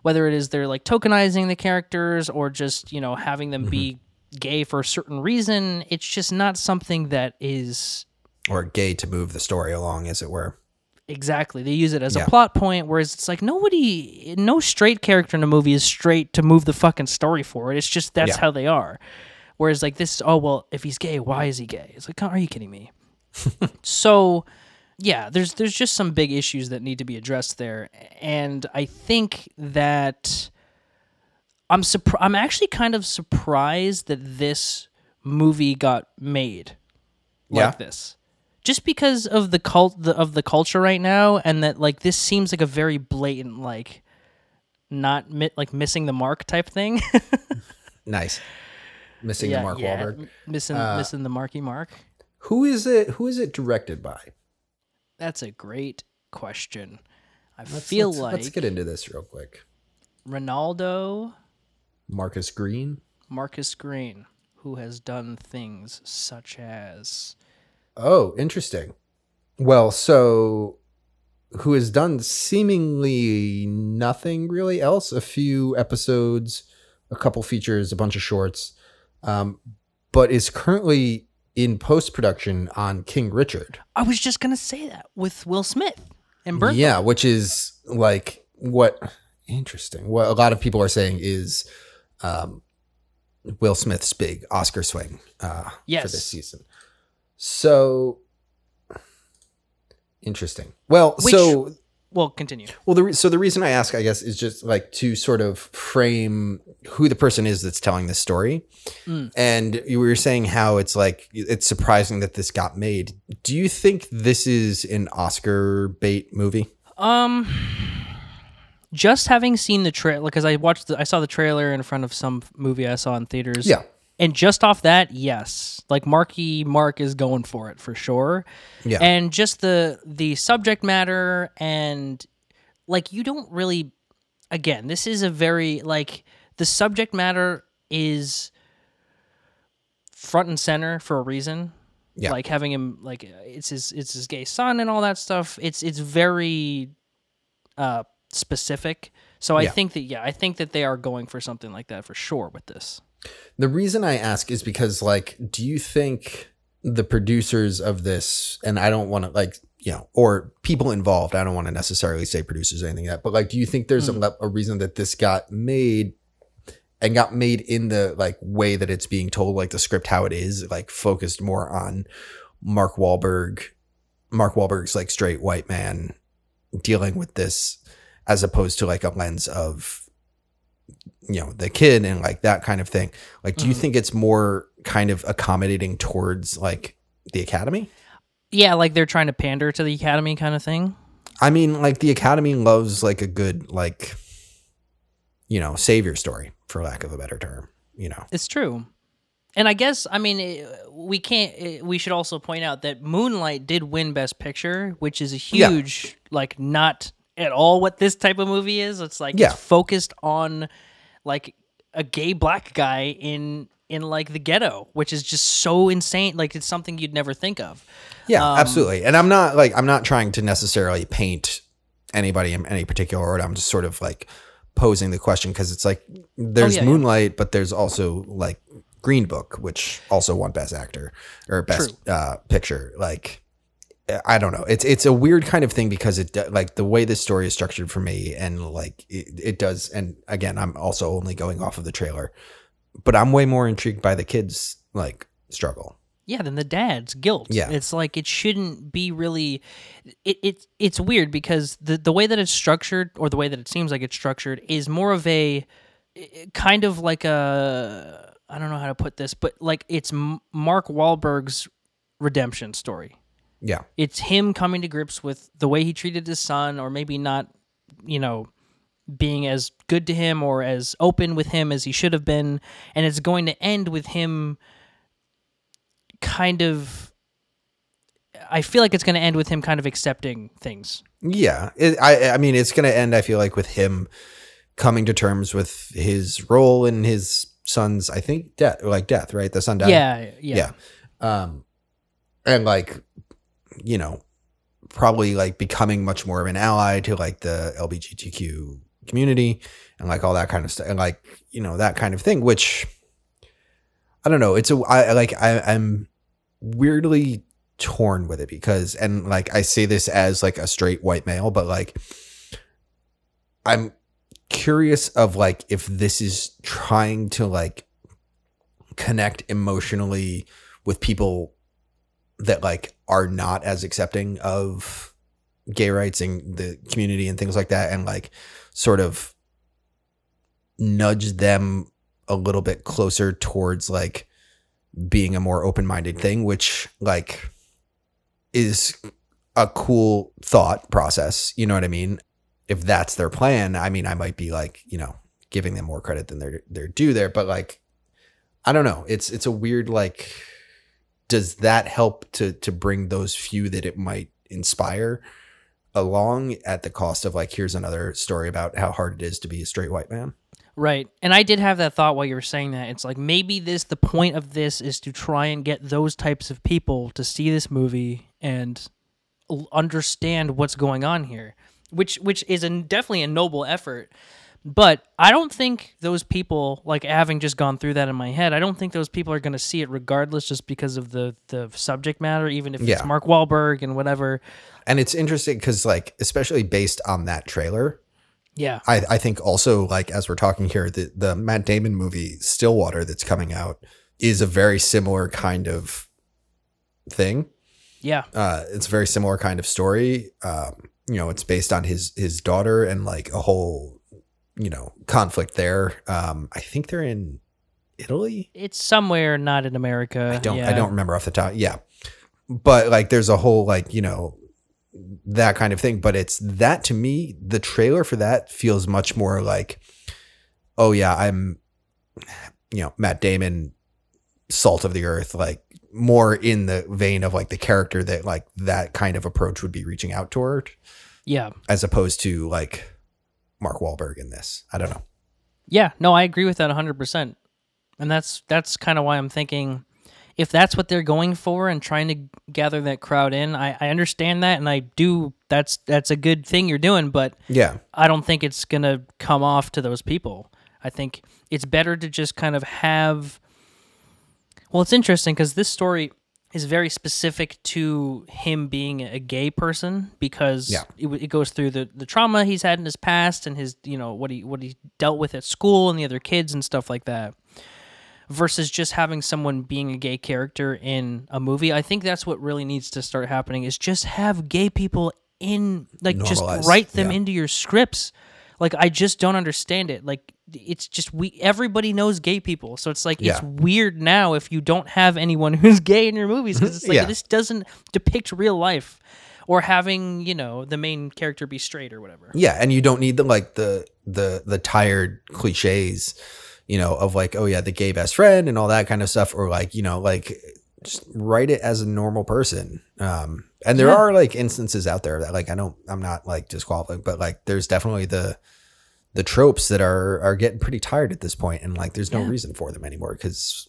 Whether it is they're like tokenizing the characters or just, you know, having them be mm-hmm. gay for a certain reason, it's just not something that is or gay to move the story along as it were exactly. They use it as Yeah. a plot point, whereas it's like nobody, no straight character in a movie is straight to move the fucking story forward. It's just that's Yeah. how they are. Whereas like this, is oh well, if he's gay, why is he gay? It's like, are you kidding me? so, yeah, there's there's just some big issues that need to be addressed there, and I think that I'm surprised. I'm actually kind of surprised that this movie got made like Yeah. this just because of the cult the, of the culture right now and that like this seems like a very blatant like not mi- like missing the mark type thing nice missing yeah, the Mark yeah, Wahlberg. missing Uh, missing the marky mark. who is it who is it directed by? That's a great question. I Let's- feel let's, like let's get into this real quick. Reinaldo Marcus Green? Marcus green who has done things such as Oh, interesting. Well, so who has done seemingly nothing really else? A few episodes, a couple features, a bunch of shorts, um, but is currently in post production on King Richard. I was just gonna say that with Will Smith and Bertha. Yeah, which is like what interesting. What a lot of people are saying is um, Will Smith's big Oscar swing uh, for this season. So interesting. Well, Which- so Well, continue. well, the re- so the reason I ask, I guess, is just like to sort of frame who the person is that's telling this story. Mm. And you were saying how it's like it's surprising that this got made. Do you think this is an Oscar bait movie? Um, just having seen the trailer, because I watched, the, I saw the trailer in front of some movie I saw in theaters. Yeah. And just off that, yes, like Marky Mark is going for it for sure. Yeah. and just the the subject matter and like you don't really again this is a very like the subject matter is front and center for a reason Yeah. like having him like it's his it's his gay son and all that stuff it's it's very uh specific so i Yeah. think that yeah i think that they are going for something like that for sure with this The reason I ask is because, like, do you think the producers of this, and I don't want to, like, you know, or people involved, I don't want to necessarily say producers or anything like that, but, like, do you think there's a, hmm. a reason that this got made and got made in the, like, way that it's being told, like, the script, how it is, like, focused more on Mark Wahlberg, Mark Wahlberg's, like, straight white man dealing with this as opposed to, like, a lens of, you know the kid and like that kind of thing like do you Mhm. think it's more kind of accommodating towards like the academy yeah like they're trying to pander to the academy kind of thing i mean like the academy loves like a good like you know savior story for lack of a better term you know It's true. And I guess I mean eh, we can't. eh, We should also point out that Moonlight did win Best Picture, which is a Yeah. huge, like, not at all what this type of movie is. It's like Yeah. it's focused on like a gay black guy in in like the ghetto, which is just so insane. Like it's something you'd never think of. yeah Um, absolutely and i'm not like i'm not trying to necessarily paint anybody in any particular order i'm just sort of like posing the question because it's like there's Oh, yeah, yeah. moonlight but there's also like green book which also won best actor or best uh picture like I don't know. It's it's a weird kind of thing because it like the way this story is structured for me, and like it, it does. And again, I'm also only going off of the trailer, but I'm way more intrigued by the kids' like struggle. Yeah, than the dad's guilt. Yeah. it's like it shouldn't be really. It, it it's weird because the the way that it's structured, or the way that it seems like it's structured, is more of a kind of like a I don't know how to put this, but like it's Mark Wahlberg's redemption story. Yeah, It's him coming to grips with the way he treated his son, or maybe not, you know, being as good to him or as open with him as he should have been, and it's going to end with him kind of I feel like it's going to end with him kind of accepting things. yeah. It, I I mean, it's gonna end. I feel like with him coming to terms with his role in his son's, I think death, like death, right? The son died. Yeah, yeah. yeah um and like you know probably like becoming much more of an ally to like the lbgtq community and like all that kind of stuff and like you know that kind of thing which i don't know it's a i like I, i'm weirdly torn with it because and like i say this as like a straight white male but like i'm curious of like if this is trying to like connect emotionally with people that like are not as accepting of gay rights and the community and things like that and like sort of nudge them a little bit closer towards like being a more open-minded thing which like is a cool thought process you know what i mean if that's their plan i mean i might be like you know giving them more credit than they're they're due there but like I don't know. It's it's a weird like does that help to to bring those few that it might inspire along at the cost of like here's another story about how hard it is to be a straight white man? Right. And I did have that thought while you were saying that. It's like maybe this the point of this is to try and get those types of people to see this movie and understand what's going on here, which which is a, definitely a noble effort. But I don't think those people, like having just gone through that in my head, I don't think those people are going to see it regardless, just because of the the subject matter, even if Yeah. it's Mark Wahlberg and whatever. And it's interesting because, like, especially based on that trailer, Yeah, I, I think also, like, as we're talking here, the, the Matt Damon movie Stillwater that's coming out is a very similar kind of thing. yeah, Uh, it's a very similar kind of story. Um, you know, it's based on his his daughter and like a whole, you know, conflict there. Um, I think they're in Italy. it's somewhere not in America. I don't yeah. I don't remember off the top. Yeah. But like there's a whole like, you know, that kind of thing. But it's that to me, the trailer for that feels much more like, oh yeah, I'm you know, Matt Damon, salt of the earth, like more in the vein of like the character that like that kind of approach would be reaching out toward, Yeah, as opposed to like Mark Wahlberg in this. I don't know. Yeah, no, I agree with that 100%. And that's that's kind of why I'm thinking if that's what they're going for and trying to gather that crowd in, I, I understand that and I do that's that's a good thing you're doing, but Yeah. I don't think it's going to come off to those people. I think it's better to just kind of have Well, it's interesting cuz this story is very specific to him being a gay person because Yeah. it, it goes through the, the trauma he's had in his past and his you know what he what he dealt with at school and the other kids and stuff like that versus just having someone being a gay character in a movie i think that's what really needs to start happening is just have gay people in like just write them yeah. into your scripts like i just don't understand it like it's just we everybody knows gay people so it's like it's weird now if you don't have anyone who's gay in your movies because it's like Yeah. this doesn't depict real life or having you know the main character be straight or whatever Yeah, and you don't need the like the the the tired cliches, you know, of like, oh yeah, the gay best friend and all that kind of stuff, or like, you know, like just write it as a normal person. Um, and there Yeah. are like instances out there that like I don't, I'm not like disqualifying, but like there's definitely the the tropes that are are getting pretty tired at this point, and like there's no Yeah. reason for them anymore because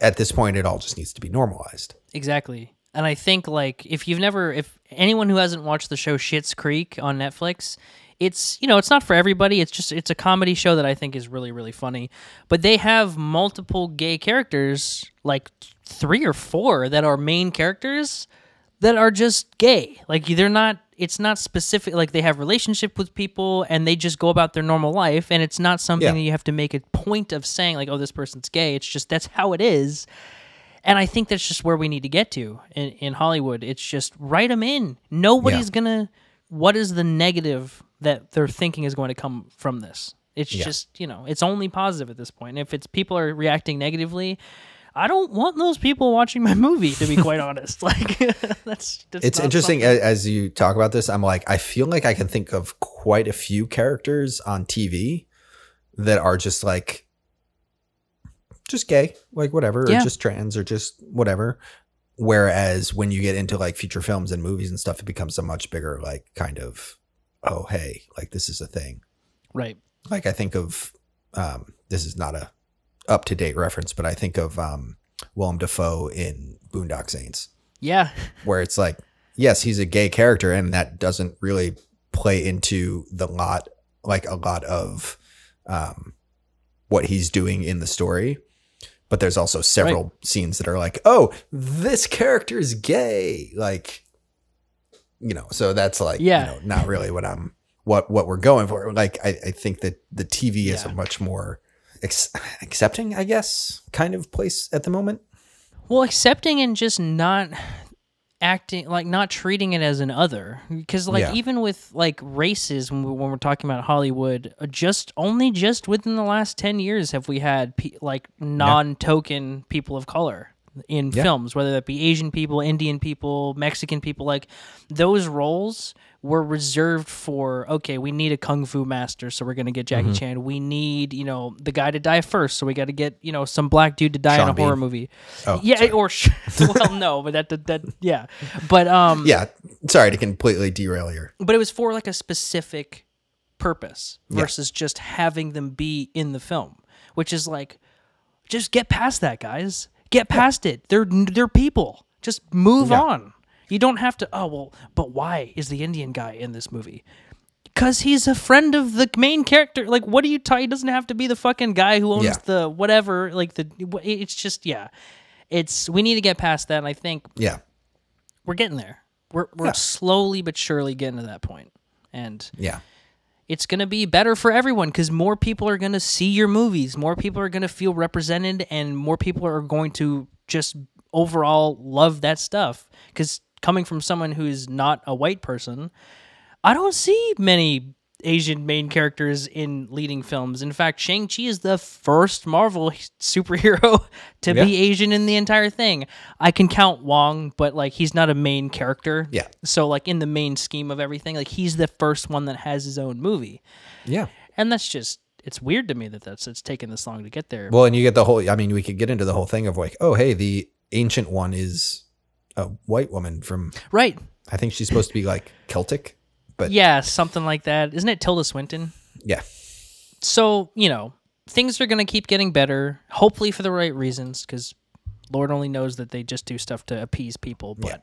at this point it all just needs to be normalized. Exactly. And I think like if you've never if anyone who hasn't watched the show Schitt's Creek on Netflix, it's you know, it's not for everybody. It's just it's a comedy show that I think is really really funny. But they have multiple gay characters, like 3 or 4 that are main characters that are just gay. Like they're not it's not specific like they have relationship with people and they just go about their normal life and it's not something Yeah. that you have to make a point of saying like oh this person's gay. It's just that's how it is. And I think that's just where we need to get to in, in Hollywood. It's just write them in. Nobody's gonna. What is the negative that they're thinking is going to come from this? It's Yeah. just you know, it's only positive at this point. And if it's people are reacting negatively, I don't want those people watching my movie. To be quite honest, like that's, that's it's interesting something- as you talk about this i'm like i feel like i can think of quite a few characters on tv that are just like just gay like whatever Yeah. or just trans or just whatever whereas when you get into like feature films and movies and stuff it becomes a much bigger like kind of oh hey like this is a thing right. like i think of um this is not a up-to-date reference but i think of um willem dafoe in boondock saints Yeah, where it's like, yes, he's a gay character, and that doesn't really play into the lot, like a lot of um, what he's doing in the story. But there's also several scenes that are like, oh, this character is gay, like, you know. So that's like, Yeah. you know, not really what I'm, what what we're going for. Like, I, I think that the TV is Yeah. a much more ex- accepting, I guess, kind of place at the moment. Well, accepting and just not acting like not treating it as an other because like Yeah. even with like races when, we, when we're talking about hollywood uh, just only just within the last 10 years have we had pe- like non-token people of color in Yeah. films whether that be asian people indian people mexican people like those roles were reserved for okay we need a kung fu master so we're going to get Mm-hmm. jackie chan we need you know the guy to die first so we got to get you know some black dude to die in Sean a horror movie Oh, yeah, sorry. or well, no, but that, that that yeah, but um, Yeah, sorry to completely derail your but it was for like a specific purpose Yeah. versus just having them be in the film, which is like, just get past that, guys. Get past it. They're they're people. Just move Yeah. on. You don't have to. Oh well, but why is the Indian guy in this movie? Because he's a friend of the main character. Like, what do you tie? He doesn't have to be the fucking guy who owns Yeah. the whatever. Like the. It's just yeah. It's we need to get past that. And I think Yeah. we're getting there. We're we're Yeah. slowly but surely getting to that point, and Yeah. It's going to be better for everyone because more people are going to see your movies, more people are going to feel represented, and more people are going to just overall love that stuff. Because coming from someone who's not a white person, I don't see many Asian main characters in leading films. In fact, Shang-Chi is the first Marvel superhero to be Asian in the entire thing. I can count Wong, but like he's not a main character. Yeah. So like in the main scheme of everything, like he's the first one that has his own movie. Yeah. And that's just it's weird to me that that's it's taken this long to get there. Well, and you get the whole. I mean, we could get into the whole thing of like, oh, hey, the ancient one is a white woman from. right. I think she's supposed to be like Celtic, but Yeah, something like that. Isn't it Tilda Swinton? yeah, so you know things are going to keep getting better hopefully for the right reasons because lord only knows that they just do stuff to appease people but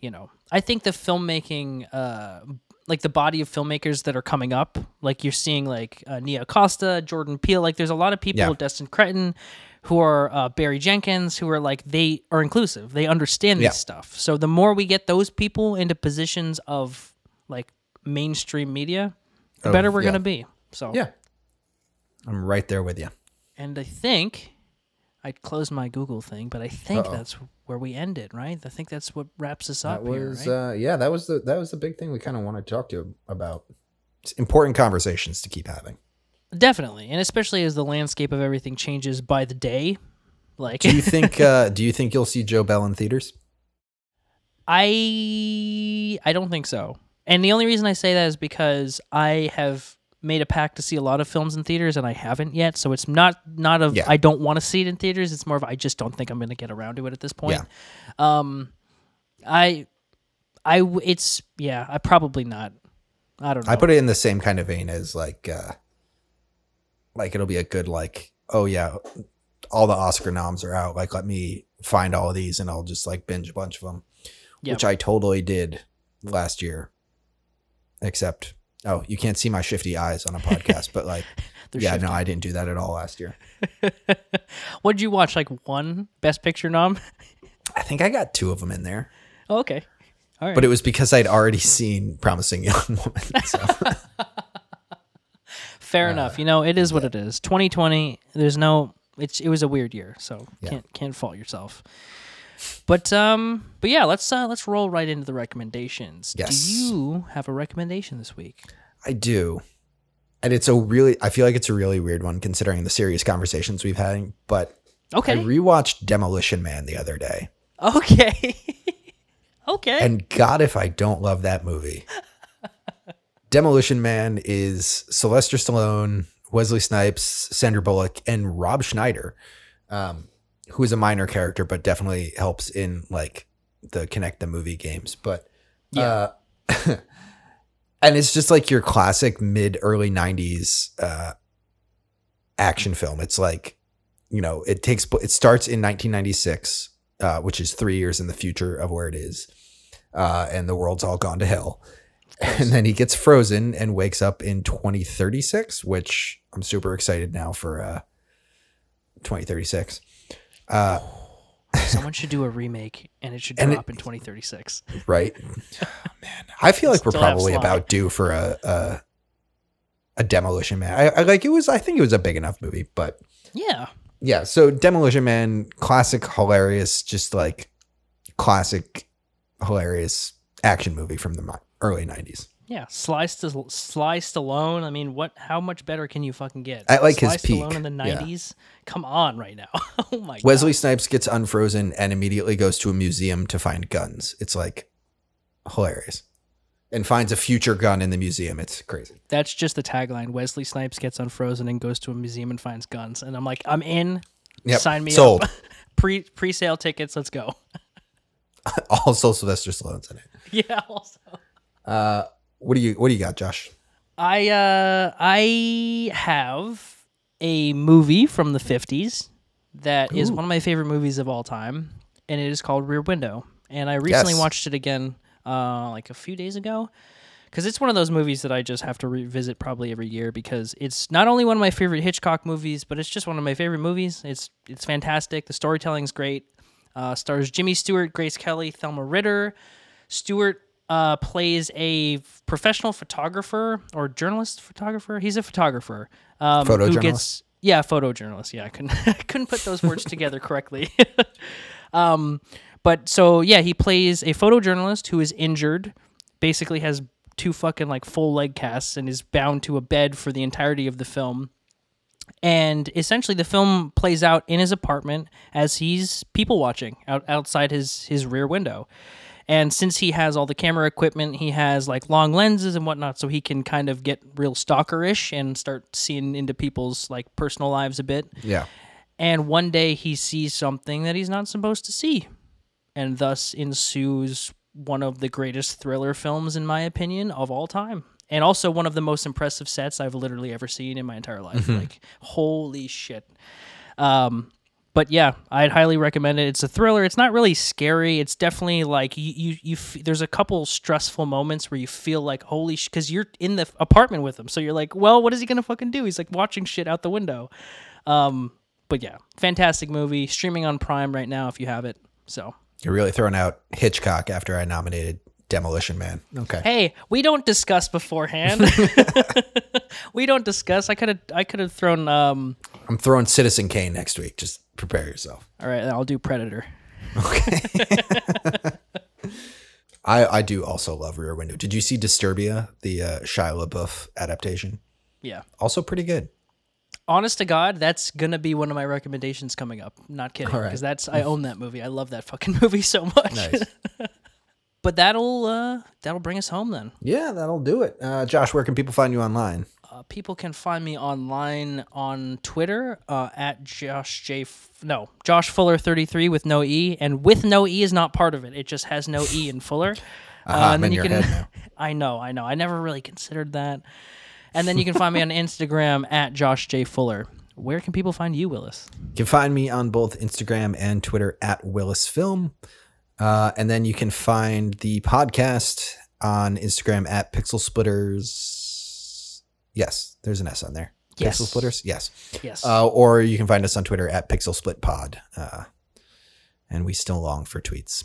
you know i think the filmmaking uh like the body of filmmakers that are coming up like you're seeing like uh, nia costa jordan peele like there's a lot of people Yeah. destin cretton who are uh, barry jenkins who are like they are inclusive they understand this Yeah. stuff so the more we get those people into positions of like mainstream media the Of- better we're Oh, yeah. going to be so yeah. I'm right there with you. and I think I closed my Google thing, but I think Uh-oh. that's where we ended, right? I think that's what wraps us up That here, right? uh, yeah, that was the that was the big thing we kind of wanted to talk to you about. It's important conversations to keep having. Definitely, and especially as the landscape of everything changes by the day. Like, Do you think uh, do you think you'll see Joe Bell in theaters? I I don't think so. And the only reason I say that is because I have made a pact to see a lot of films in theaters and I haven't yet. So it's not not of Yeah. I don't want to see it in theaters. It's more of I just don't think I'm going to get around to it at this point. Yeah. Um, I I it's yeah. I probably not. I don't know. I put it in the same kind of vein as like uh like it'll be a good like oh yeah all the Oscar noms are out like let me find all of these and I'll just like binge a bunch of them Yeah. which I totally did last year except oh you can't see my shifty eyes on a podcast but like yeah shifty. no I didn't do that at all last year what did you watch? Like one Best Picture nom? I think I got two of them in there oh, okay. All right. but it was because I'd already seen Promising Young Woman so Fair uh, enough. You know, it is what it is. 2020. There's no. It's it was a weird year, so Yeah. can't can't fault yourself. But um, but yeah, let's uh, let's roll right into the recommendations. Yes. Do you have a recommendation this week? I do. And it's a really I feel like it's a really weird one considering the serious conversations we've had, but Okay. I rewatched Demolition Man the other day. okay. okay. And God if I don't love that movie. Demolition Man is Sylvester Stallone, Wesley Snipes, Sandra Bullock, and Rob Schneider, um, who is a minor character but definitely helps in like the Connect the movie games. But Yeah. uh, and it's just like your classic mid early '90s uh, action film. It's like you know it takes it starts in 1996, uh, which is three years in the future of where it is, uh, and the world's all gone to hell. And then he gets frozen and wakes up in 2036, which I'm super excited now for uh, 2036. Uh, Someone should do a remake, and it should And drop in 2036. right? man, I feel like we're Still probably about due for a a, a Demolition Man. I, I like it was. I think it was a big enough movie, but Yeah. yeah. So Demolition Man, classic, hilarious, just like classic, hilarious action movie from the early '90s. Yeah, Sly, St- Sly Stallone. I mean, what? How much better can you fucking get? At, like, Sly his peak, Stallone in the yeah. '90s. Come on, right now. oh my Wesley god. Snipes gets unfrozen and immediately goes to a museum to find guns. It's like hilarious. And finds a future gun in the museum. It's crazy. That's just the tagline. Wesley Snipes gets unfrozen and goes to a museum and finds guns. And I'm like, I'm in. Yep. Sign me Sold. up. Pre pre sale tickets. Let's go. Also Sylvester Stallone's in it. yeah. Also. Uh, what do you what do you got, Josh? I uh I have a movie from the 50s that is Ooh. one of my favorite movies of all time and it is called Rear Window. And I recently Yes. watched it again uh like a few days ago cuz it's one of those movies that I just have to revisit probably every year because it's not only one of my favorite Hitchcock movies, but it's just one of my favorite movies. It's it's fantastic. The storytelling's great. Uh, stars Jimmy Stewart, Grace Kelly, Thelma Ritter. Stewart uh, plays a professional photographer or journalist photographer. He's a photographer. Um, who gets yeah, photojournalist. Yeah, I couldn't I couldn't put those words together correctly. um, but so yeah, he plays a photojournalist who is injured, basically has two fucking like full leg casts and is bound to a bed for the entirety of the film. And essentially, the film plays out in his apartment as he's people watching out outside his his rear window. And since he has all the camera equipment, he has like long lenses and whatnot, so he can kind of get real stalkerish and start seeing into people's like personal lives a bit. Yeah. And one day he sees something that he's not supposed to see. And thus ensues one of the greatest thriller films, in my opinion, of all time. And also one of the most impressive sets I've literally ever seen in my entire life. Like, holy shit. Um, but yeah, I'd highly recommend it. It's a thriller. It's not really scary. It's definitely like you, you, you f- there's a couple stressful moments where you feel like, holy sh, because you're in the apartment with him. So you're like, well, what is he going to fucking do? He's like watching shit out the window. Um, but yeah, fantastic movie. Streaming on Prime right now if you have it. So You're really throwing out Hitchcock after I nominated Demolition Man. Okay. hey, we don't discuss beforehand. we don't discuss. I could have I could have thrown. Um, I'm throwing Citizen Kane next week. Just prepare yourself. all right, I'll do Predator. Okay. I, I do also love Rear Window. Did you see Disturbia, the uh, Shia LaBeouf adaptation? Yeah. Also pretty good. Honest to God, that's gonna be one of my recommendations coming up. Not kidding, All right. because that's I own that movie. I love that fucking movie so much. Nice. But that'll uh, that'll bring us home then. yeah, that'll do it. Uh, Josh, where can people find you online? Uh, people can find me online on Twitter uh, at Josh J. F- no Josh Fuller thirty three with no e, and with no e is not part of it. It just has no e in Fuller. Uh, I'm in your head now. I know, I know. I never really considered that. And then you can find me on Instagram at Josh J. Fuller. Where can people find you, Willis? You can find me on both Instagram and Twitter at Willis Film. Uh, and then you can find the podcast on Instagram at Pixel Splitters. Yes, there's an S on there. Yes. Pixel Splitters? Yes. Yes. Uh, or you can find us on Twitter at Pixel Split Pod. Uh, and we still long for tweets.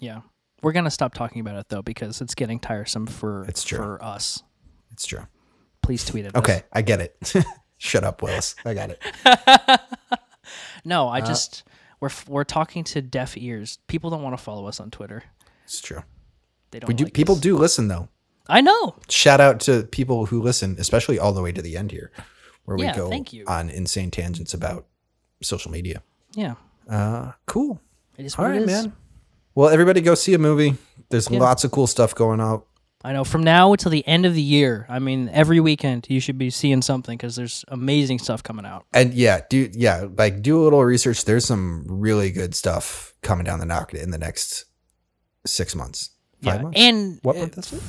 yeah. We're gonna stop talking about it though because it's getting tiresome for It's true. for us. It's true. Please tweet us. Okay, I get it. Shut up, Willis. I got it. No, Uh, I just we're we're talking to deaf ears. People don't want to follow us on Twitter. It's true. They don't. We do. like People us. do listen though. I know. Shout out to people who listen, especially all the way to the end here, where Yeah, we go thank you. on insane tangents about social media. Yeah. Uh, cool. It is All what right, it is. man. Well, everybody go see a movie. There's Yeah. lots of cool stuff going on. I know. From now until the end of the year, I mean, every weekend you should be seeing something because there's amazing stuff coming out. And yeah, do yeah, like do a little research. There's some really good stuff coming down the knock in the next six months. Five yeah, months. and what uh, month is it?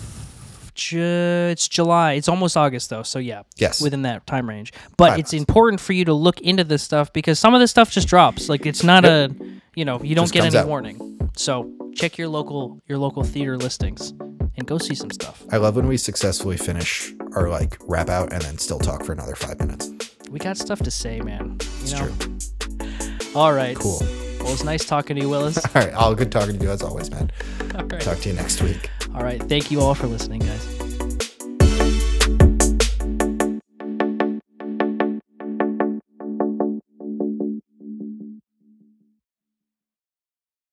Ju- it's July. It's almost August though, so yeah, Yes. within that time range. But Five it's months. important for you to look into this stuff because some of this stuff just drops. Like it's not a, you know, you don't Just get any out. warning. So check your local your local theater listings and go see some stuff. I love when we successfully finish our like wrap out and then still talk for another five minutes. We got stuff to say, man. You It's know? true. All right. Cool. Well, it's nice talking to you, Willis. All right. All good talking to you as always, man. All right. Talk to you next week. All right. Thank you all for listening, guys.